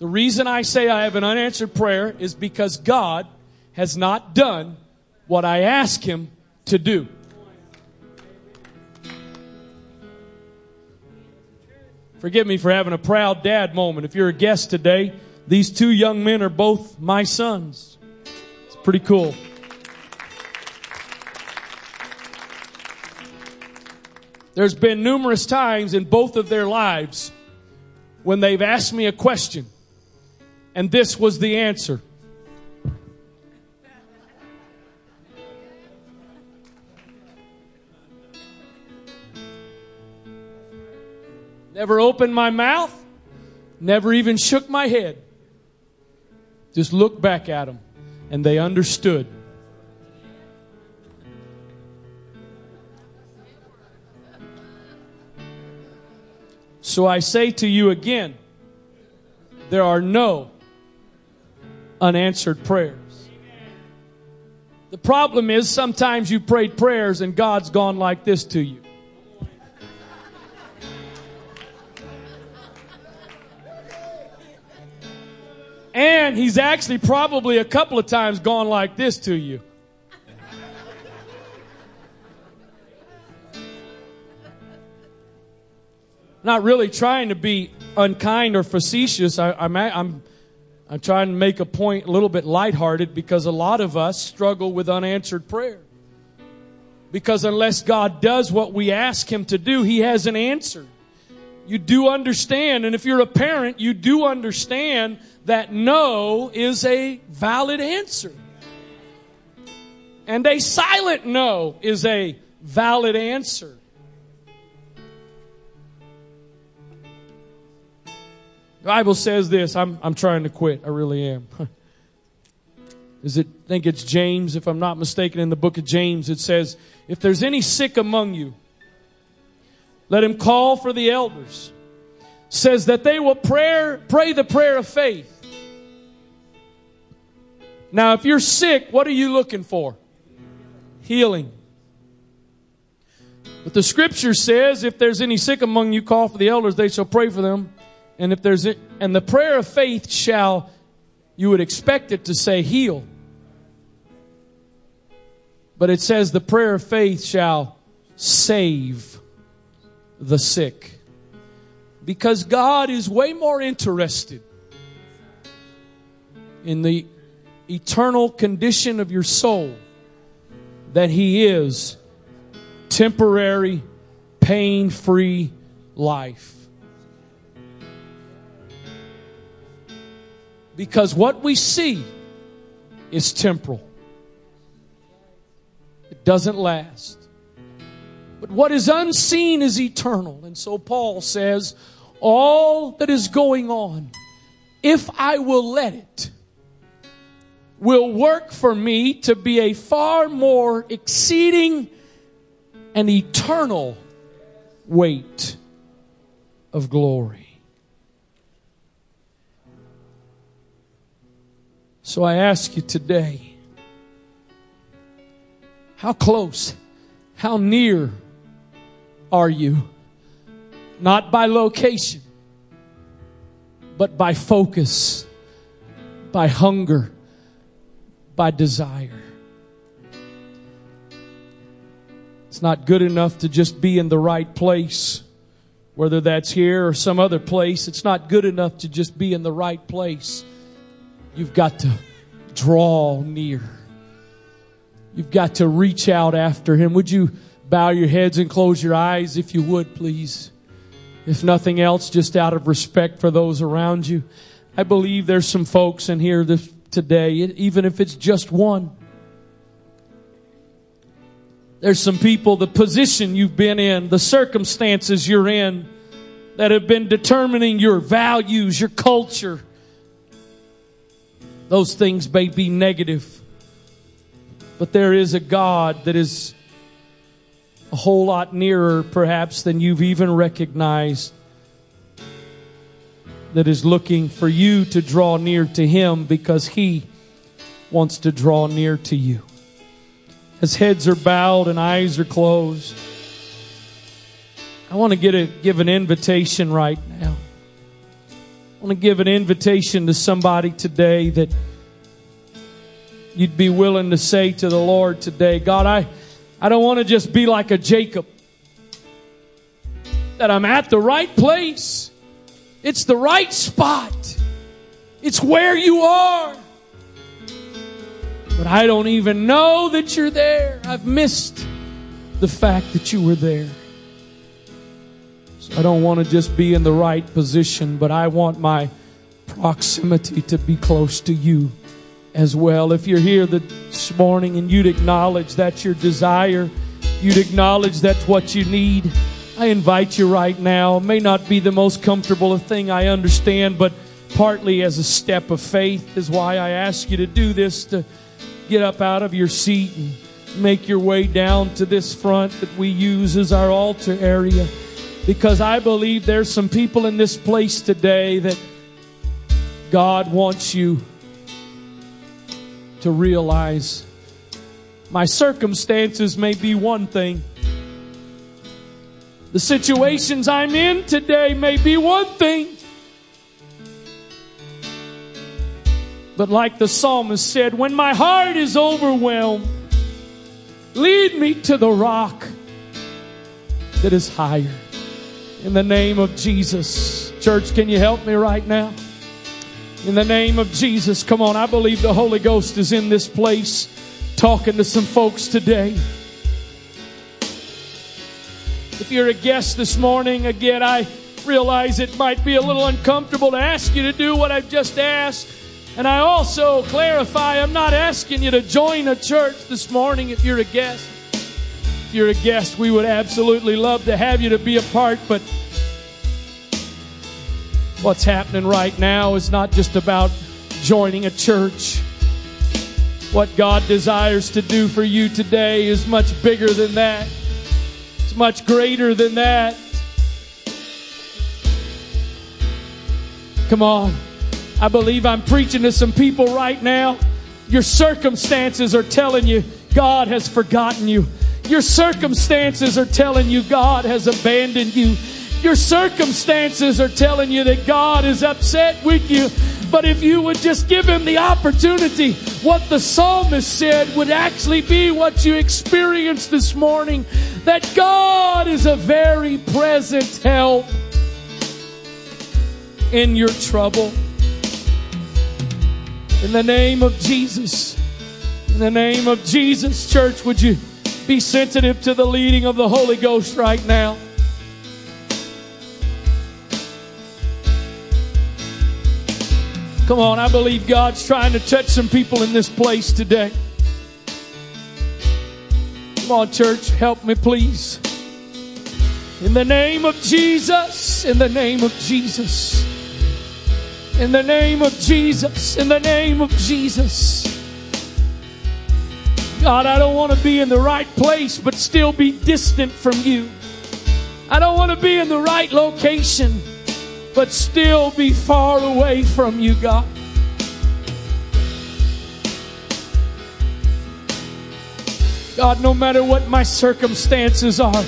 The reason I say I have an unanswered prayer is because God has not done what I ask Him to do. Forgive me for having a proud dad moment. If you're a guest today, these two young men are both my sons. It's pretty cool. There's been numerous times in both of their lives when they've asked me a question, and this was the answer. Never opened my mouth, never even shook my head. Just look back at them and they understood. So I say to you again, there are no unanswered prayers. The problem is sometimes you prayed prayers and God's gone like this to you. And he's actually probably a couple of times gone like this to you. Not really trying to be unkind or facetious. I, am I'm, I'm, I'm trying to make a point a little bit lighthearted because a lot of us struggle with unanswered prayer. Because unless God does what we ask Him to do, He hasn't answered. You do understand, and if you're a parent, you do understand that no is a valid answer. And a silent no is a valid answer. The Bible says this. I'm, I'm trying to quit. I really am. Is it, I think it's James, if I'm not mistaken, in the book of James, it says, if there's any sick among you, let him call for the elders. Says that they will pray, pray the prayer of faith. Now, if you're sick, what are you looking for? Healing. But the scripture says, if there's any sick among you, call for the elders, they shall pray for them. And if there's, and the prayer of faith shall, you would expect it to say heal. But it says the prayer of faith shall save the sick. Because God is way more interested in the eternal condition of your soul than He is temporary, pain free life. Because what we see is temporal it doesn't last. But what is unseen is eternal. And so Paul says, all that is going on, if I will let it, will work for me to be a far more exceeding and eternal weight of glory. So I ask you today, how close, how near are you? Not by location, but by focus, by hunger, by desire. It's not good enough to just be in the right place, whether that's here or some other place. It's not good enough to just be in the right place. You've got to draw near. You've got to reach out after him. Would you bow your heads and close your eyes if you would, please? If nothing else, just out of respect for those around you. I believe there's some folks in here this, today, even if it's just one. There's some people, the position you've been in, the circumstances you're in, that have been determining your values, your culture. Those things may be negative. But there is a God that is a whole lot nearer, perhaps, than you've even recognized, that is looking for you to draw near to Him because He wants to draw near to you. As heads are bowed and eyes are closed, I want to get a, give an invitation right now. I want to give an invitation to somebody today that you'd be willing to say to the Lord today, God, I, I don't want to just be like a Jacob. That I'm at the right place. It's the right spot. It's where you are. But I don't even know that you're there. I've missed the fact that you were there. So I don't want to just be in the right position, but I want my proximity to be close to you as well. If you're here this morning and you'd acknowledge that's your desire, you'd acknowledge that's what you need, I invite you right now. It may not be the most comfortable thing I understand, but partly as a step of faith is why I ask you to do this to get up out of your seat and make your way down to this front that we use as our altar area. Because I believe there's some people in this place today that God wants you to realize my circumstances may be one thing. The situations I'm in today may be one thing. But like the psalmist said, when my heart is overwhelmed, lead me to the rock that is higher. In the name of Jesus. Church, can you help me right now? In the name of Jesus, come on. I believe the Holy Ghost is in this place talking to some folks today. If you're a guest this morning, again, I realize it might be a little uncomfortable to ask you to do what I've just asked. And I also clarify, I'm not asking you to join a church this morning if you're a guest. If you're a guest, we would absolutely love to have you to be a part, but what's happening right now is not just about joining a church. What God desires to do for you today is much bigger than that. It's much greater than that. Come on. I believe I'm preaching to some people right now. Your circumstances are telling you God has forgotten you. Your circumstances are telling you God has abandoned you. Your circumstances are telling you that God is upset with you. But if you would just give him the opportunity, what the psalmist said would actually be what you experienced this morning that God is a very present help in your trouble. In the name of Jesus, in the name of Jesus, church, would you be sensitive to the leading of the Holy Ghost right now? Come on, I believe God's trying to touch some people in this place today. Come on, church, help me, please. In the name of Jesus, in the name of Jesus. In the name of Jesus, in the name of Jesus. God, I don't want to be in the right place but still be distant from you. I don't want to be in the right location but still be far away from you, God. God, no matter what my circumstances are,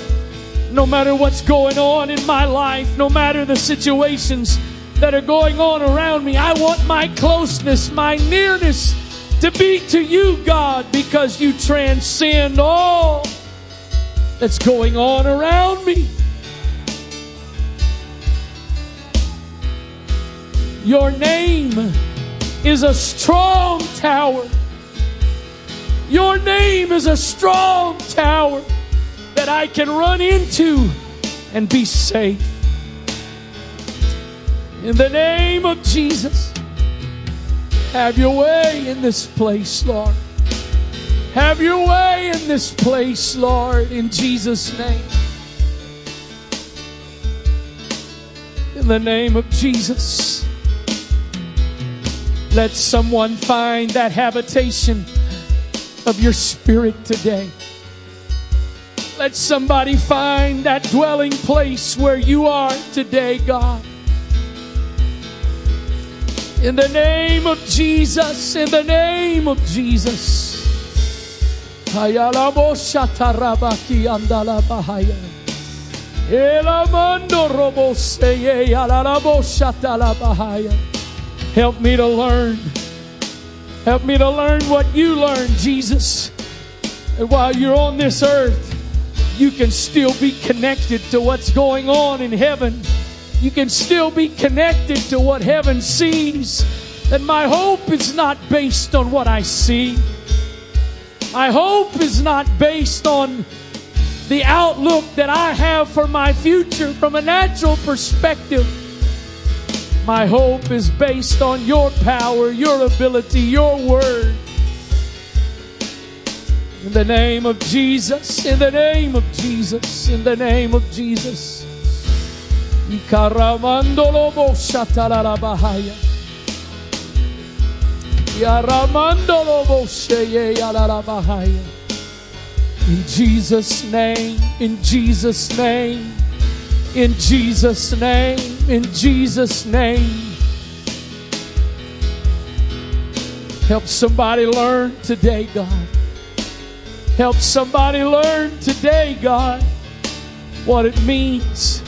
no matter what's going on in my life, no matter the situations that are going on around me. I want my closeness, my nearness to be to you, God, because you transcend all that's going on around me. Your name is a strong tower. Your name is a strong tower that I can run into and be safe. In the name of Jesus, have your way in this place, Lord. Have your way in this place, Lord, in Jesus' name. In the name of Jesus, let someone find that habitation of your spirit today. Let somebody find that dwelling place where you are today, God. In the name of Jesus, in the name of Jesus. Help me to learn. Help me to learn what you learned, Jesus. And while you're on this earth, you can still be connected to what's going on in heaven you can still be connected to what heaven sees. And my hope is not based on what I see. My hope is not based on the outlook that I have for my future from a natural perspective. My hope is based on your power, your ability, your word. In the name of Jesus, in the name of Jesus, in the name of Jesus. In Jesus' name, in Jesus' name, in Jesus' name, in Jesus' name. Help somebody learn today, God. Help somebody learn today, God, what it means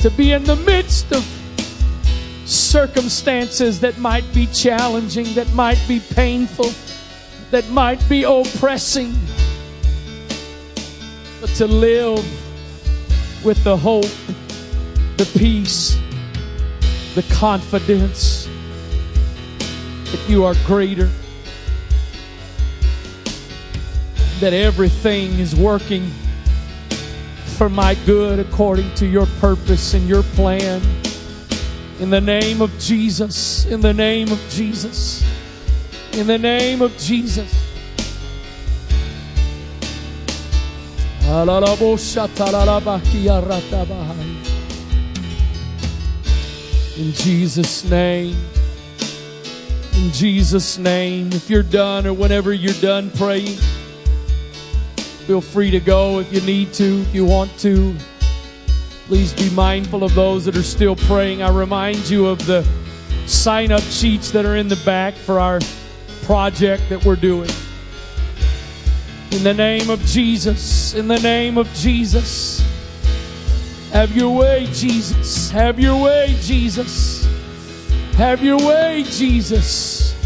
to be in the midst of circumstances that might be challenging, that might be painful, that might be oppressing, but to live with the hope, the peace, the confidence that you are greater, that everything is working for my good according to your purpose and your plan. In the name of Jesus, in the name of Jesus, in the name of Jesus. In Jesus' name. In Jesus' name. If you're done or whenever you're done praying, feel free to go if you need to, if you want to. Please be mindful of those that are still praying. I remind you of the sign up sheets that are in the back for our project that we're doing. In the name of Jesus, in the name of Jesus. Have your way, Jesus. Have your way, Jesus. Have your way, Jesus.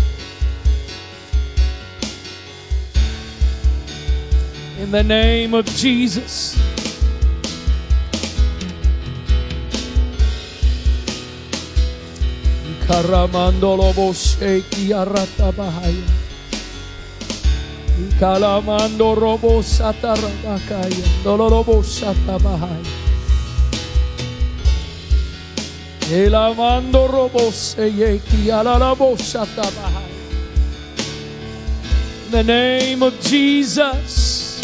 In the name of Jesus. Karamandolo. Robo. Dolorobo robo. In the name of Jesus.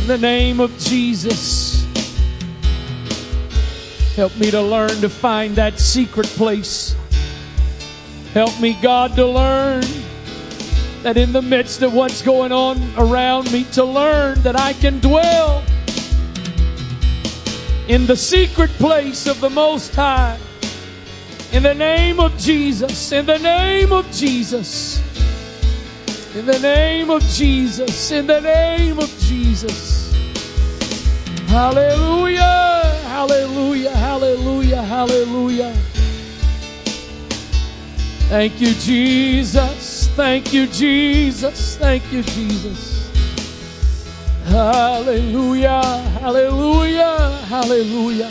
In the name of Jesus. Help me to learn to find that secret place. Help me, God, to learn that in the midst of what's going on around me, to learn that I can dwell in the secret place of the Most High. In the name of Jesus, in the name of Jesus, in the name of Jesus, in the name of Jesus. Hallelujah, hallelujah, hallelujah, hallelujah. Thank you, Jesus. Thank you, Jesus. Thank you, Jesus. Hallelujah, hallelujah, hallelujah.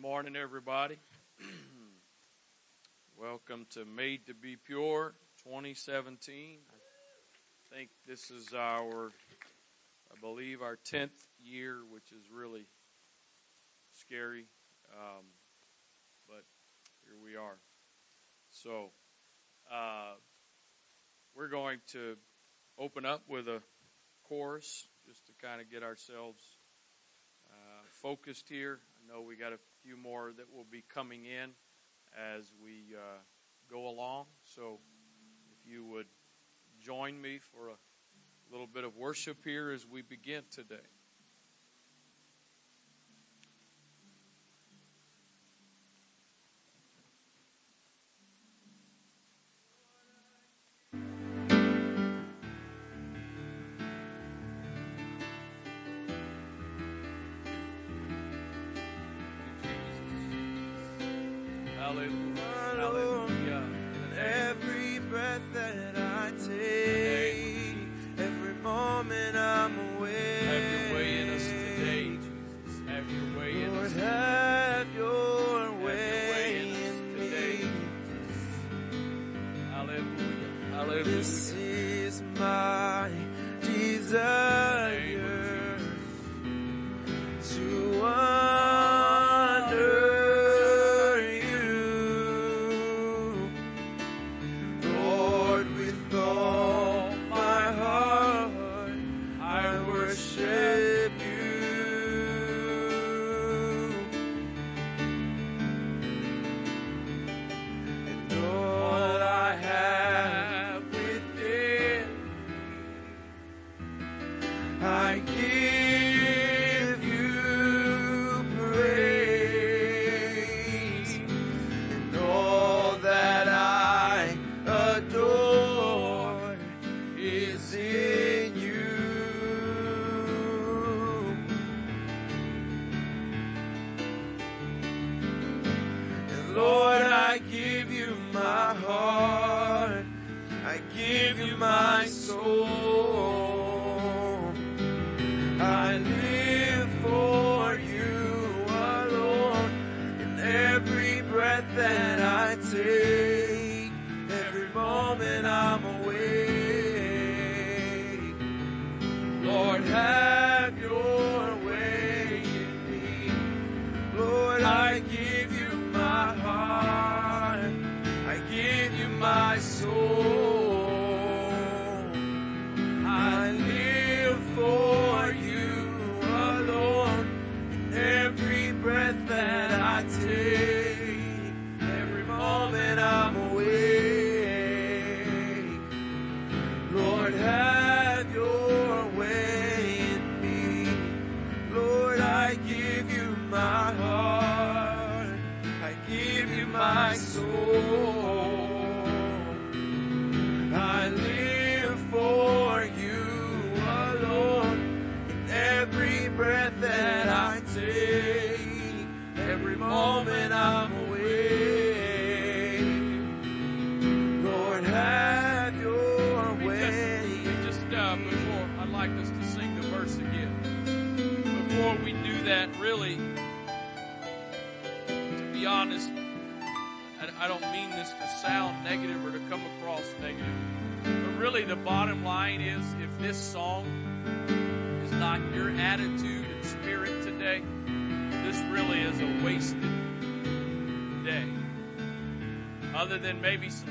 Good morning, everybody. Welcome to Made to Be Pure 2017. I think this is our, I believe, our 10th year, which is really scary. Um, but here we are. So, uh, we're going to open up with a chorus just to kind of get ourselves uh, focused here. I know we got a few more that will be coming in as we uh, go along. So if you would join me for a little bit of worship here as we begin today. Hallelujah. Hallelujah. Every breath that I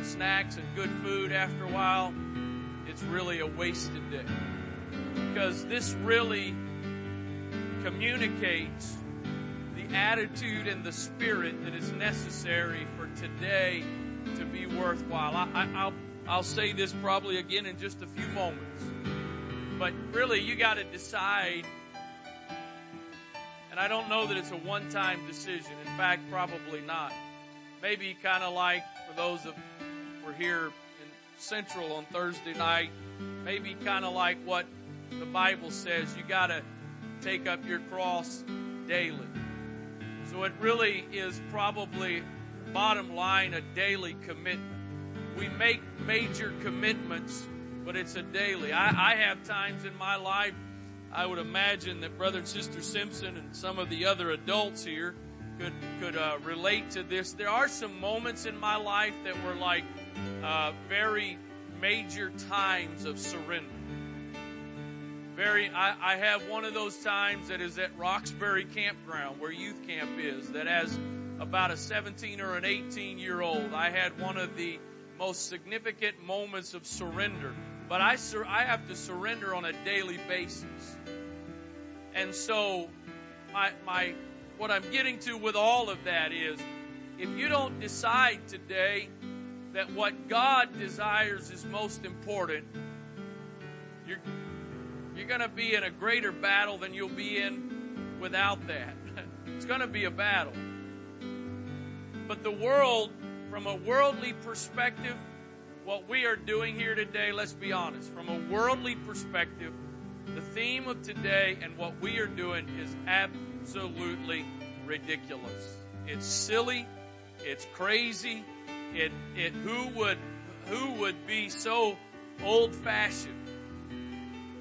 snacks and good food after a while, it's really a wasted day. Because this really communicates the attitude and the spirit that is necessary for today to be worthwhile. I, I, I'll, I'll say this probably again in just a few moments. But really, you got to decide. And I don't know that it's a one time decision. In fact, probably not. Maybe kind of like for those of here in Central on Thursday night, maybe kind of like what the Bible says. You got to take up your cross daily. So it really is probably, bottom line, a daily commitment. We make major commitments, but it's a daily. I, I have times in my life, I would imagine that Brother and Sister Simpson and some of the other adults here could could uh, relate to this. There are some moments in my life that were like uh, very major times of surrender. Very, I, I have one of those times that is at Roxbury Campground where youth camp is. That as about a 17 or an 18 year old, I had one of the most significant moments of surrender. But I sur- I have to surrender on a daily basis, and so my my what I'm getting to with all of that is if you don't decide today that what God desires is most important, you're, you're going to be in a greater battle than you'll be in without that. it's going to be a battle. But the world, from a worldly perspective, what we are doing here today, let's be honest, from a worldly perspective, the theme of today and what we are doing is absolutely ridiculous. It's silly. It's crazy. It it who would who would be so old fashioned?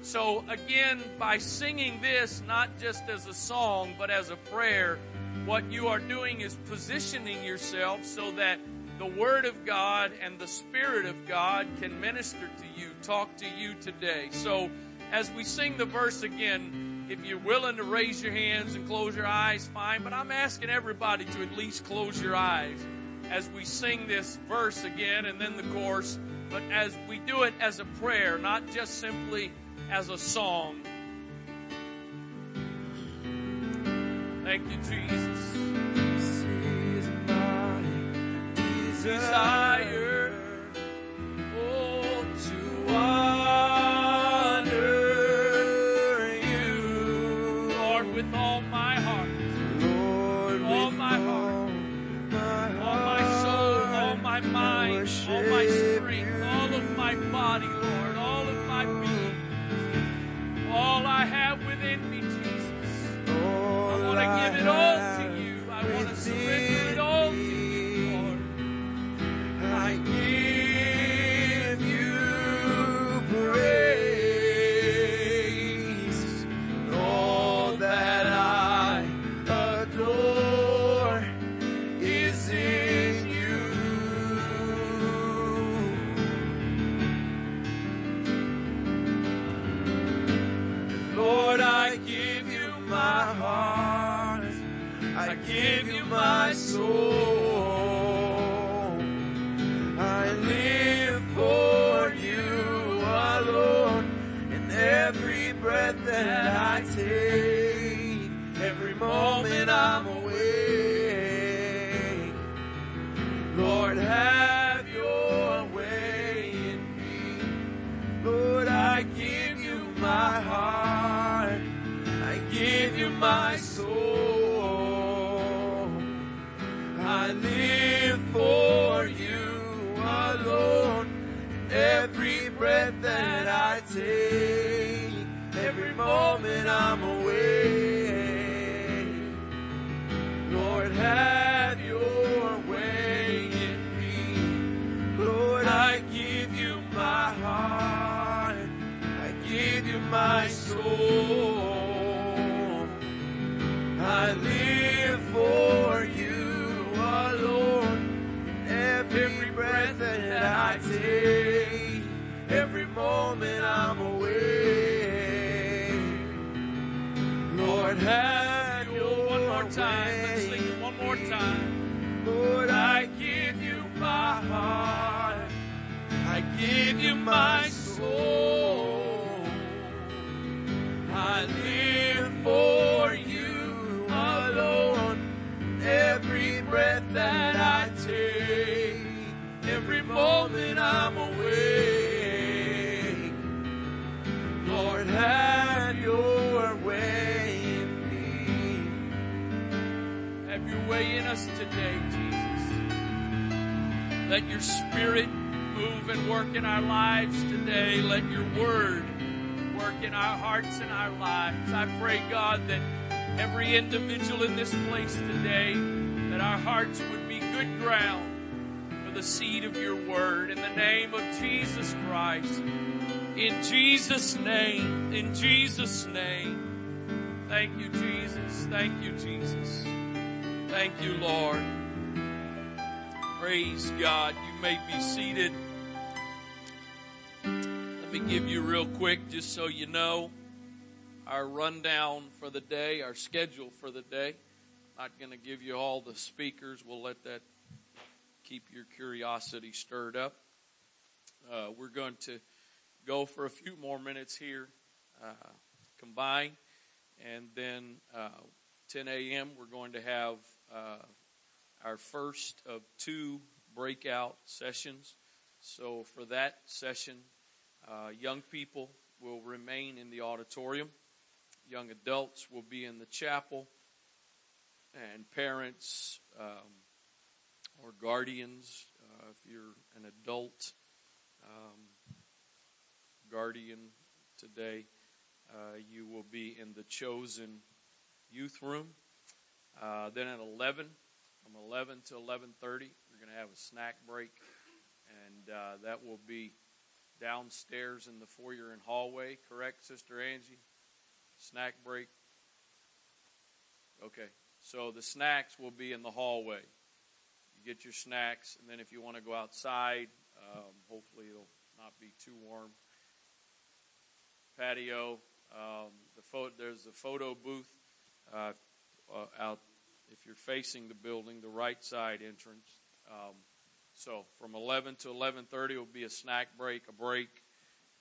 So again, by singing this not just as a song but as a prayer, what you are doing is positioning yourself so that the Word of God and the Spirit of God can minister to you, talk to you today. So, as we sing the verse again, if you're willing to raise your hands and close your eyes, fine. But I'm asking everybody to at least close your eyes as we sing this verse again and then the chorus. But as we do it as a prayer, not just simply as a song. Thank you, Jesus. This is my desire. Oh, to my mind, all my strength, all of my body, Lord, all of my being, all I have within me, Jesus. I want to give it all to you. You, Lord. Praise God. You may be seated. Let me give you real quick, just so you know, our rundown for the day, our schedule for the day. Not going to give you all the speakers. We'll let that keep your curiosity stirred up. Uh, we're going to go for a few more minutes here, uh, combined, and then uh, 10 a.m. we're going to have uh, our first of two breakout sessions. So for that session, uh, young people will remain in the auditorium. Young adults will be in the chapel, and parents um, or guardians, uh, if you're an adult um, guardian today, uh, you will be in the chosen youth room. Uh, then at 11, from 11 to 11:30, we're going to have a snack break, and uh, that will be downstairs in the foyer and hallway. Correct, Sister Angie? Snack break. Okay, so the snacks will be in the hallway. you get your snacks, and then if you want to go outside, um, hopefully it'll not be too warm. Patio, um, the photo, there's a photo booth uh, uh, out if you're facing the building, the right side entrance. Um, so from 11 to 11:30 will be a snack break, a break.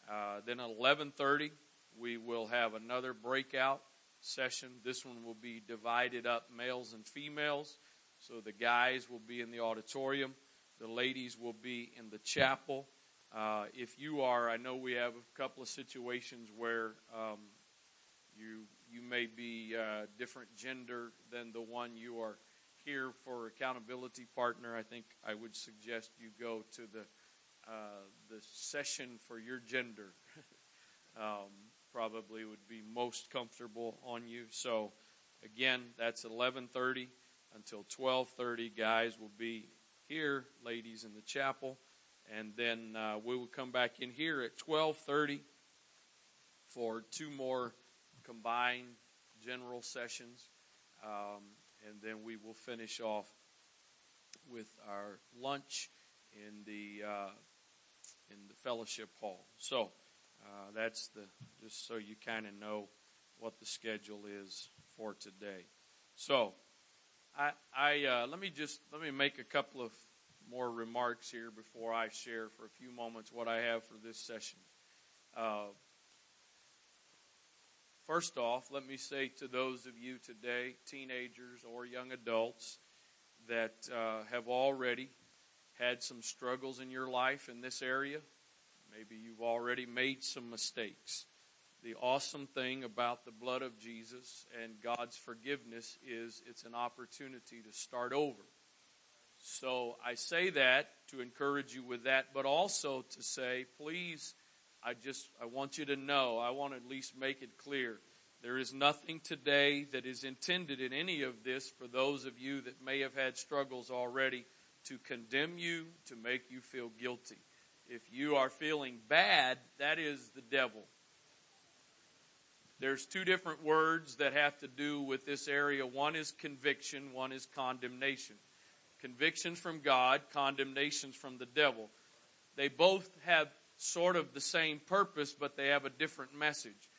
Uh, then at 11:30 we will have another breakout session. This one will be divided up males and females. So the guys will be in the auditorium, the ladies will be in the chapel. Uh, if you are, I know we have a couple of situations where um, you you may be uh, different gender than the one you are here for accountability partner. I think I would suggest you go to the uh, the session for your gender. um, probably would be most comfortable on you. So again, that's 11:30 until 12:30. Guys will be here, ladies in the chapel, and then uh, we will come back in here at 12:30 for two more combined general sessions, um, and then we will finish off with our lunch in the uh, in the fellowship hall. So uh, that's the just so you kind of know what the schedule is for today. So I, I uh, let me just let me make a couple of more remarks here before I share for a few moments what I have for this session. First off, let me say to those of you today, teenagers or young adults, that uh, have already had some struggles in your life in this area. Maybe you've already made some mistakes the awesome thing about the blood of Jesus and God's forgiveness is it's an opportunity to start over. So I say that to encourage you with that, but also to say, please, I just, I want you to know, I want to at least make it clear. There is nothing today that is intended in any of this for those of you that may have had struggles already to condemn you, to make you feel guilty. If you are feeling bad, that is the devil. There's two different words that have to do with this area. One is conviction, one is condemnation. Convictions from God, condemnations from the devil. They both have sort of the same purpose, but they have a different message.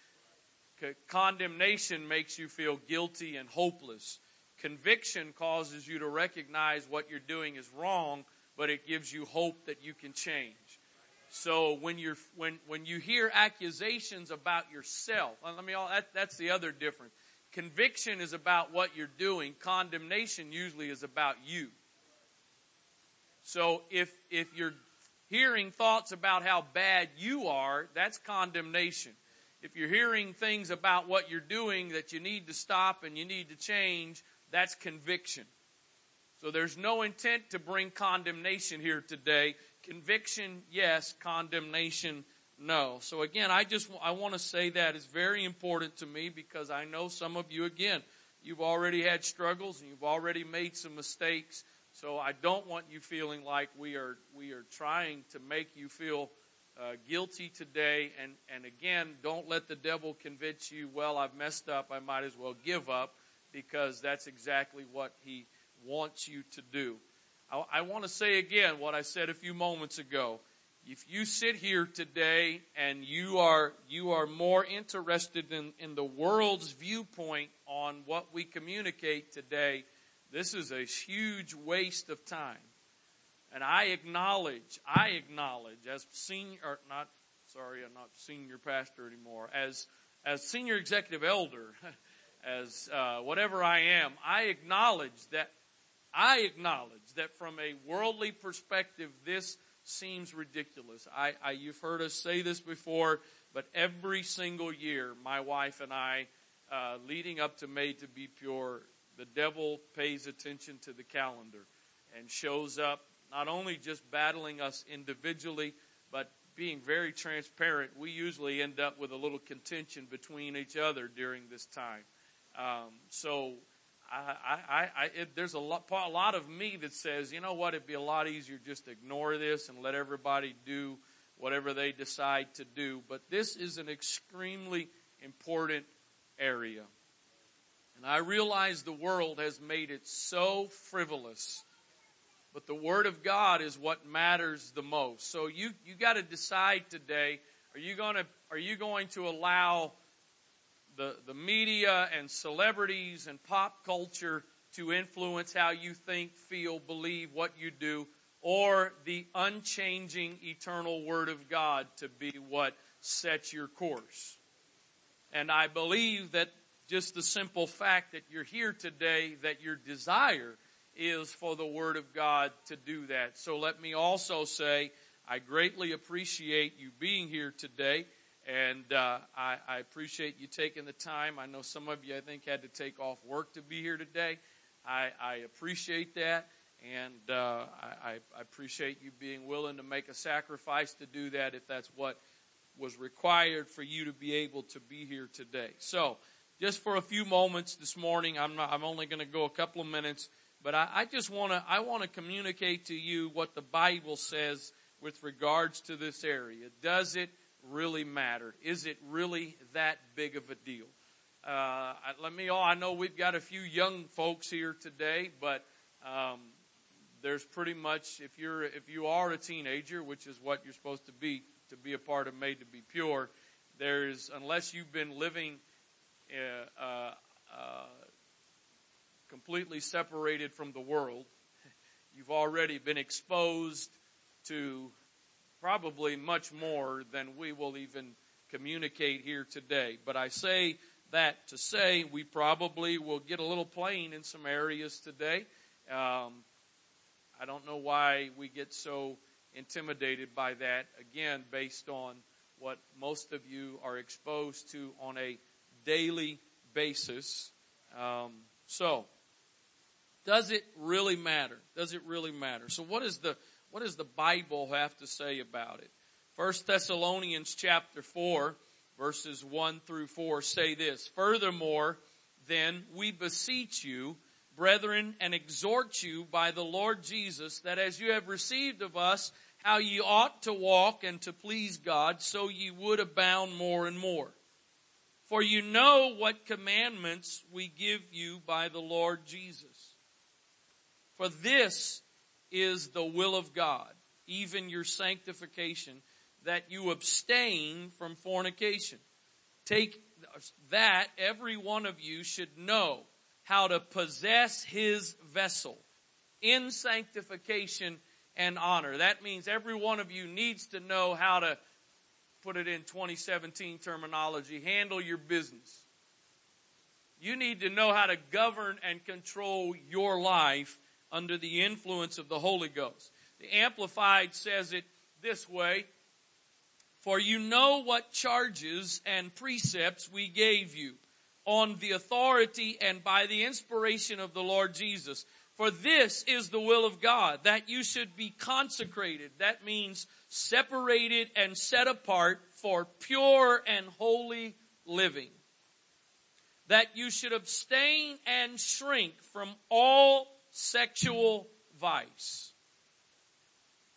Condemnation makes you feel guilty and hopeless. Conviction causes you to recognize what you're doing is wrong, but it gives you hope that you can change. So when you're when when you hear accusations about yourself, let me all that, that's the other difference. Conviction is about what you're doing. Condemnation usually is about you. So if if you're hearing thoughts about how bad you are, that's condemnation. If you're hearing things about what you're doing that you need to stop and you need to change, that's conviction. So there's no intent to bring condemnation here today. Conviction, yes. Condemnation, no. So again, I just, I want to say that is very important to me because I know some of you, again, you've already had struggles and you've already made some mistakes. So I don't want you feeling like we are, we are trying to make you feel uh, guilty today. And, and again, don't let the devil convince you, well, I've messed up. I might as well give up because that's exactly what he wants you to do. I, I want to say again what I said a few moments ago. If you sit here today and you are, you are more interested in, in the world's viewpoint on what we communicate today, this is a huge waste of time. And I acknowledge, I acknowledge as senior, or not, sorry, I'm not senior pastor anymore, as, as senior executive elder, as uh, whatever I am, I acknowledge that I acknowledge that from a worldly perspective, this seems ridiculous. I, I, you've heard us say this before, but every single year, my wife and I, uh, leading up to Made to Be Pure, the devil pays attention to the calendar and shows up not only just battling us individually, but being very transparent. We usually end up with a little contention between each other during this time. Um, so I, I, I it, there's a lot, a lot of me that says, you know what, it'd be a lot easier just to ignore this and let everybody do whatever they decide to do. But this is an extremely important area. And I realize the world has made it so frivolous but the Word of God is what matters the most. So you, you got to decide today, are you to, are you going to allow the, the media and celebrities and pop culture to influence how you think, feel, believe, what you do, or the unchanging eternal Word of God to be what sets your course? And I believe that just the simple fact that you're here today, that your desire is for the Word of God to do that. So let me also say, I greatly appreciate you being here today. And uh, I, I, appreciate you taking the time. I know some of you, I think, had to take off work to be here today. I, I appreciate that. And uh, I, I appreciate you being willing to make a sacrifice to do that if that's what was required for you to be able to be here today. So, just for a few moments this morning, I'm, not, I'm only going to go a couple of minutes, but I, I just want to I want to communicate to you what the Bible says with regards to this area. Does it really matter? Is it really that big of a deal? Uh, let me all, I know we've got a few young folks here today, but um, there's pretty much, if you're, if you are a teenager, which is what you're supposed to be, to be a part of Made to Be Pure, there's, unless you've been living uh, uh, completely separated from the world, you've already been exposed to probably much more than we will even communicate here today. But I say that to say we probably will get a little plain in some areas today. Um, I don't know why we get so intimidated by that, again, based on what most of you are exposed to on a daily basis. Um, so, does it really matter? Does it really matter? So, what is the what does the Bible have to say about it? First Thessalonians chapter 4 verses 1 through 4 say this, Furthermore, then we beseech you, brethren, and exhort you by the Lord Jesus, that as you have received of us how ye ought to walk and to please God, so ye would abound more and more. For you know what commandments we give you by the Lord Jesus. For this is the will of God, even your sanctification, that you abstain from fornication. Take that, every one of you should know how to possess his vessel in sanctification and honor. That means every one of you needs to know how to, put it in 2017 terminology, handle your business. You need to know how to govern and control your life under the influence of the Holy Ghost. The Amplified says it this way For you know what charges and precepts we gave you on the authority and by the inspiration of the Lord Jesus. For this is the will of God, that you should be consecrated. That means separated and set apart for pure and holy living. That you should abstain and shrink from all sexual vice.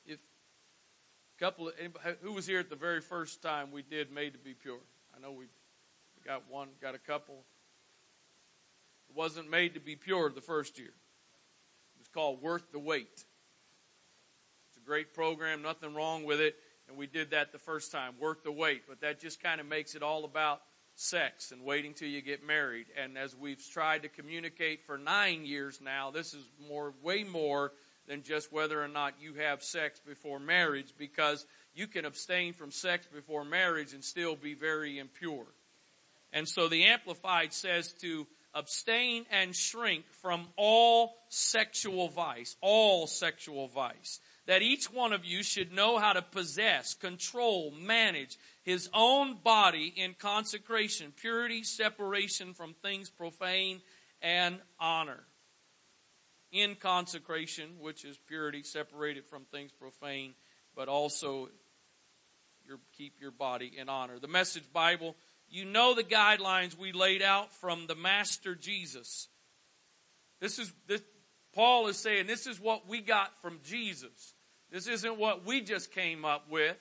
If a couple of, who was here at the very first time we did Made to Be Pure? I know we got one, got a couple. It wasn't made to be pure the first year. Called Worth the Wait. It's a great program, nothing wrong with it. And we did that the first time, Worth the Wait. But that just kind of makes it all about sex and waiting till you get married. And as we've tried to communicate for nine years now, this is more, way more than just whether or not you have sex before marriage because you can abstain from sex before marriage and still be very impure. And so the Amplified says to abstain and shrink from all sexual vice, all sexual vice. That each one of you should know how to possess, control, manage, his own body in consecration, purity, separation from things profane, and honor. In consecration, which is purity, separated from things profane, but also your, keep your body in honor. The Message Bible, you know the guidelines we laid out from the Master Jesus. This is this, Paul is saying this is what we got from Jesus. This isn't what we just came up with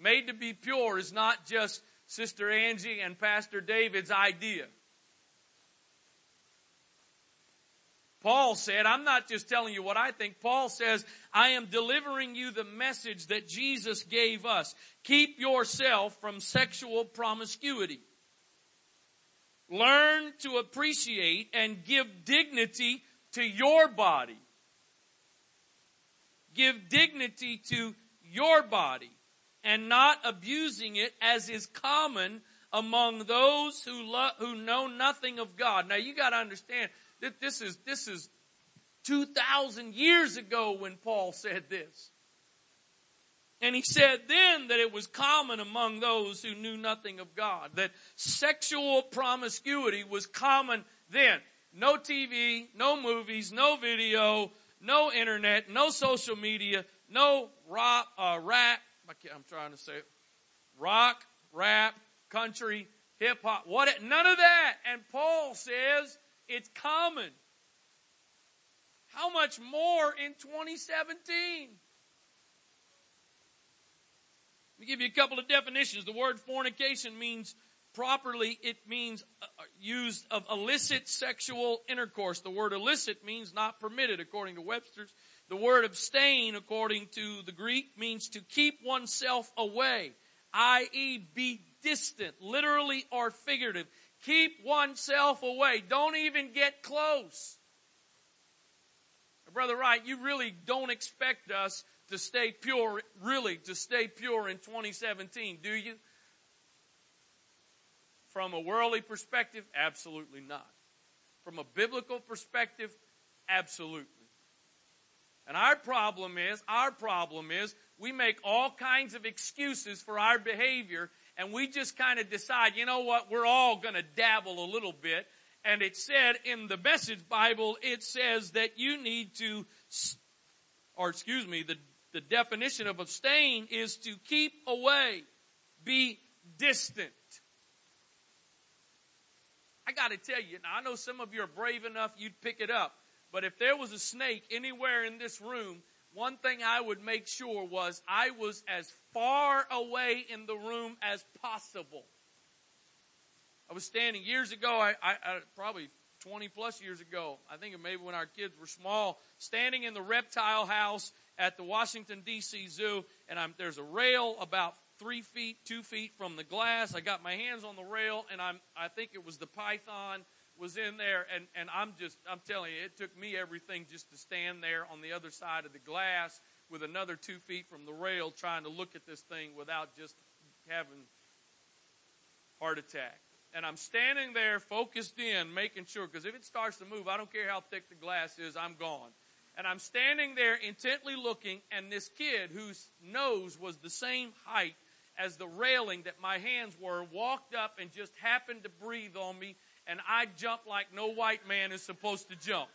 made to be pure is not just Sister Angie and Pastor David's idea. Paul said, I'm not just telling you what I think. Paul says, I am delivering you the message that Jesus gave us. Keep yourself from sexual promiscuity. Learn to appreciate and give dignity to your body. Give dignity to your body and not abusing it as is common among those who lo- who know nothing of God. Now you got to understand that this is this is 2000 years ago when Paul said this. And he said then that it was common among those who knew nothing of God, that sexual promiscuity was common then. No TV, no movies, no video, no internet, no social media, no rock, uh, rap, I'm trying to say rock, rap, country, hip hop, what, none of that. And Paul says it's common. How much more in 2017? Me give you a couple of definitions. The word fornication means properly, it means uh, uh, used of illicit sexual intercourse. The word illicit means not permitted according to Webster's. The word abstain according to the Greek means to keep oneself away, i.e. be distant, literally or figurative. Keep oneself away. Don't even get close. Brother Wright, you really don't expect us to stay pure, really to stay pure in 2017, do you? From a worldly perspective, absolutely not. From a biblical perspective, absolutely. And our problem is, our problem is, we make all kinds of excuses for our behavior and we just kind of decide, you know what, we're all going to dabble a little bit. And it said in the message Bible, it says that you need to, or excuse me, the the definition of abstain is to keep away, be distant. I got to tell you, now I know some of you are brave enough you'd pick it up, but if there was a snake anywhere in this room, one thing I would make sure was I was as far away in the room as possible. I was standing years ago, I, I, I probably 20 plus years ago, I think maybe when our kids were small, standing in the reptile house at the Washington D.C. Zoo, and I'm, there's a rail about three feet, two feet from the glass. I got my hands on the rail, and I'm, I think it was the python was in there, and, and I'm just, I'm telling you, it took me everything just to stand there on the other side of the glass with another two feet from the rail, trying to look at this thing without just having heart attack. And I'm standing there focused in, making sure, because if it starts to move, I don't care how thick the glass is, I'm gone. And I'm standing there intently looking, and this kid whose nose was the same height as the railing that my hands were walked up and just happened to breathe on me, and I jumped like no white man is supposed to jump.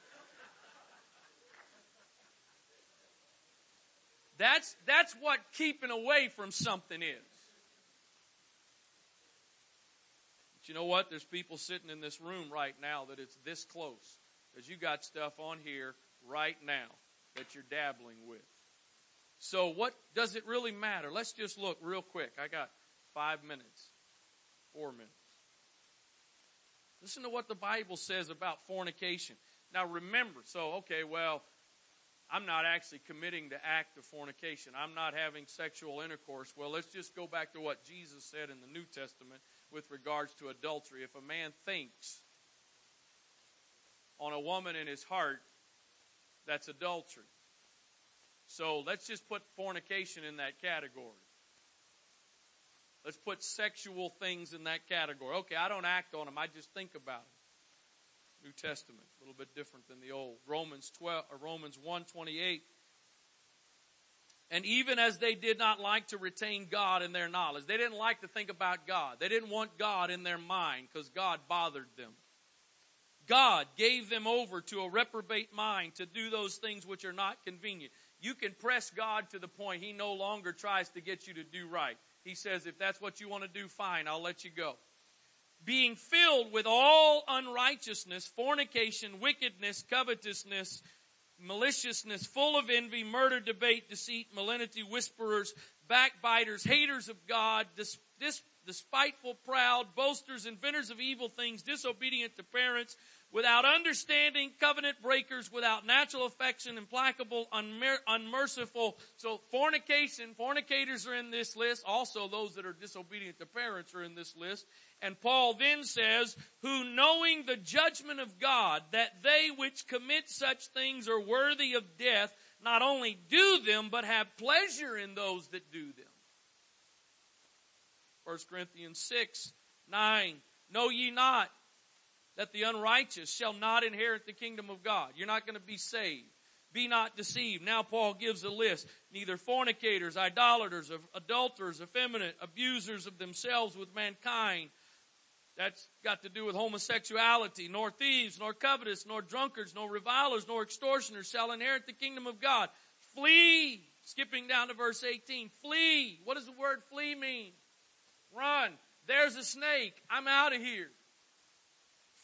That's, that's what keeping away from something is. But you know what? There's people sitting in this room right now that it's this close. Because you got stuff on here right now that you're dabbling with. So, what does it really matter? Let's just look real quick. I got five minutes, four minutes. Listen to what the Bible says about fornication. Now, remember, so, okay, well, I'm not actually committing the act of fornication. I'm not having sexual intercourse. Well, let's just go back to what Jesus said in the New Testament with regards to adultery. If a man thinks on a woman in his heart, that's adultery. So let's just put fornication in that category. Let's put sexual things in that category. Okay, I don't act on them, I just think about them. New Testament, a little bit different than the old. Romans 12 or Romans 128. And even as they did not like to retain God in their knowledge, they didn't like to think about God. They didn't want God in their mind because God bothered them. God gave them over to a reprobate mind to do those things which are not convenient. You can press God to the point He no longer tries to get you to do right. He says, if that's what you want to do, fine, I'll let you go. Being filled with all unrighteousness, fornication, wickedness, covetousness, maliciousness, full of envy, murder, debate, deceit, malignity, whisperers, backbiters, haters of God, dis- dis- despiteful, proud, boasters, inventors of evil things, disobedient to parents, without understanding, covenant breakers, without natural affection, implacable, unmer- unmerciful. So fornication, fornicators are in this list. Also those that are disobedient to parents are in this list. And Paul then says, who knowing the judgment of God, that they which commit such things are worthy of death, not only do them, but have pleasure in those that do them. 1 Corinthians 6, 9. Know ye not that the unrighteous shall not inherit the kingdom of God. You're not going to be saved. Be not deceived. Now Paul gives a list. Neither fornicators, idolaters, adulterers, effeminate, abusers of themselves with mankind. That's got to do with homosexuality. Nor thieves, nor covetous, nor drunkards, nor revilers, nor extortioners shall inherit the kingdom of God. Flee. Skipping down to verse 18. Flee. What does the word flee mean? Run. There's a snake. I'm out of here.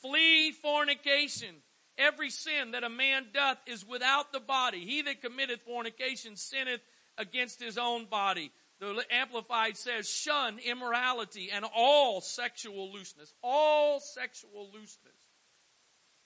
Flee fornication. Every sin that a man doth is without the body. He that committeth fornication sinneth against his own body. The Amplified says, shun immorality and all sexual looseness. All sexual looseness.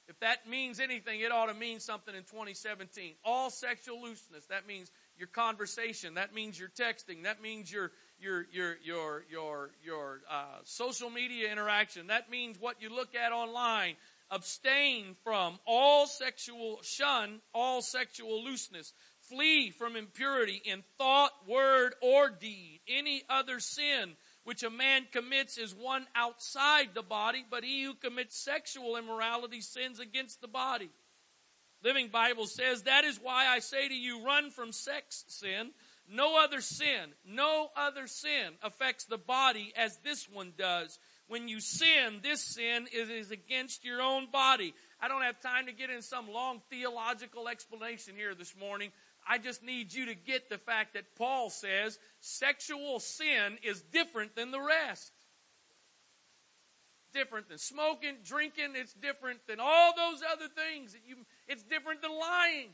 If that means anything, it ought to mean something in 2017. All sexual looseness. That means your conversation. That means your texting. That means your your your your your your uh, social media interaction. That means what you look at online. Abstain from all sexual shun all sexual looseness. Flee from impurity in thought, word, or deed. Any other sin which a man commits is one outside the body, but he who commits sexual immorality sins against the body. Living Bible says, that is why I say to you, run from sex sin. No other sin, no other sin affects the body as this one does. When you sin, this sin is, is against your own body. I don't have time to get in some long theological explanation here this morning. I just need you to get the fact that Paul says sexual sin is different than the rest. Different than smoking, drinking, it's different than all those other things that you it's different than lying.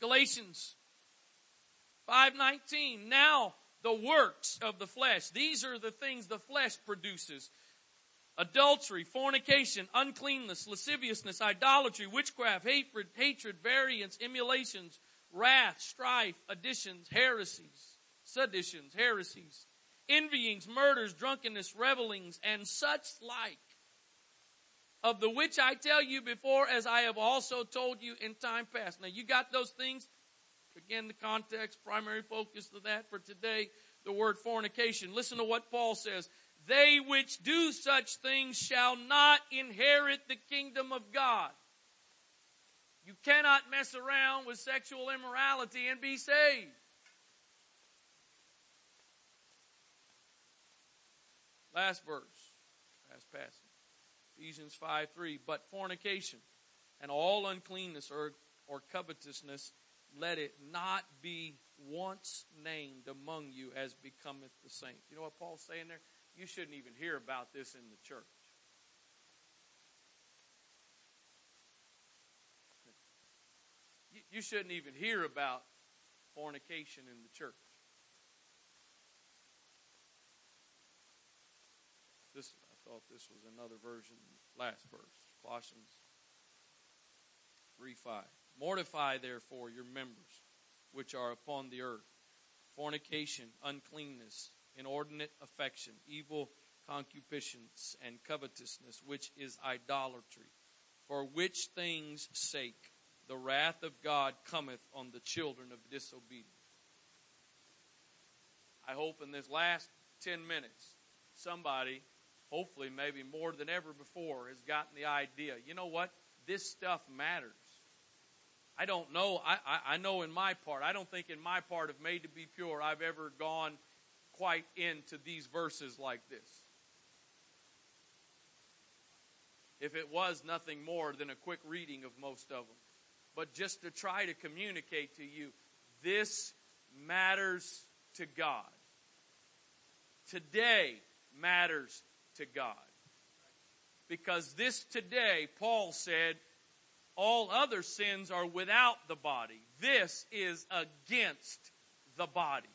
Galatians 5:19 Now the works of the flesh these are the things the flesh produces adultery, fornication, uncleanness, lasciviousness, idolatry, witchcraft, hatred, hatred, variance, emulations, wrath, strife, additions, heresies, seditions, heresies, envyings, murders, drunkenness, revelings, and such like. Of the which I tell you before, as I have also told you in time past. Now, you got those things? Again, the context, primary focus of that for today, the word fornication. Listen to what Paul says. They which do such things shall not inherit the kingdom of God. You cannot mess around with sexual immorality and be saved. Last verse, last passage. Ephesians 5 3. But fornication and all uncleanness or, or covetousness, let it not be once named among you as becometh the saints. You know what Paul's saying there? you shouldn't even hear about this in the church. You shouldn't even hear about fornication in the church. This I thought this was another version, last verse, Colossians 3 5. Mortify therefore your members which are upon the earth fornication, uncleanness, inordinate affection, evil concupiscence, and covetousness, which is idolatry, for which things' sake the wrath of God cometh on the children of disobedience. I hope in this last 10 minutes, somebody, hopefully maybe more than ever before, has gotten the idea. You know what? This stuff matters. I don't know. I, I, I know in my part, I don't think in my part of Made to Be Pure I've ever gone quite into these verses like this. If it was nothing more than a quick reading of most of them. But just to try to communicate to you, this matters to God. Today matters to God. Because this today, Paul said, all other sins are without the body. This is against the body.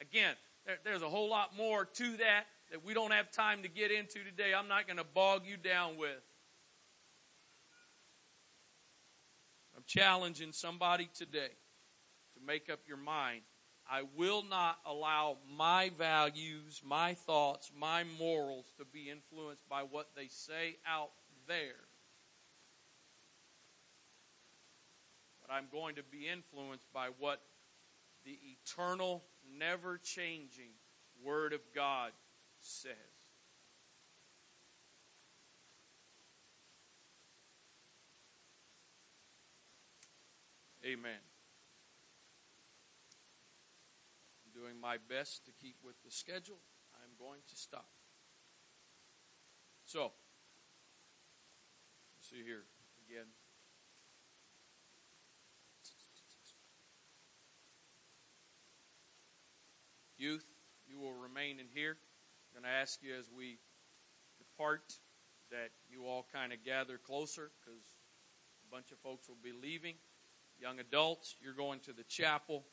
Again, there, there's a whole lot more to that. that we don't have time to get into today, I'm not going to bog you down with. I'm challenging somebody today to make up your mind. I will not allow my values, my thoughts, my morals to be influenced by what they say out there. But I'm going to be influenced by what the eternal, never changing Word of God says. Amen. I'm doing my best to keep with the schedule. I'm going to stop. So, see here again. Youth, you will remain in here. I'm going to ask you as we depart that you all kind of gather closer because a bunch of folks will be leaving. Young adults, you're going to the chapel,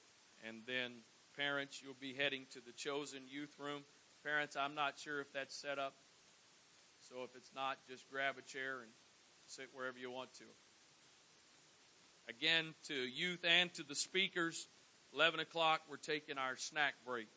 and then parents, you'll be heading to the chosen youth room. Parents, I'm not sure if that's set up, so if it's not, just grab a chair and sit wherever you want to. Again, to youth and to the speakers, 11 o'clock, we're taking our snack break.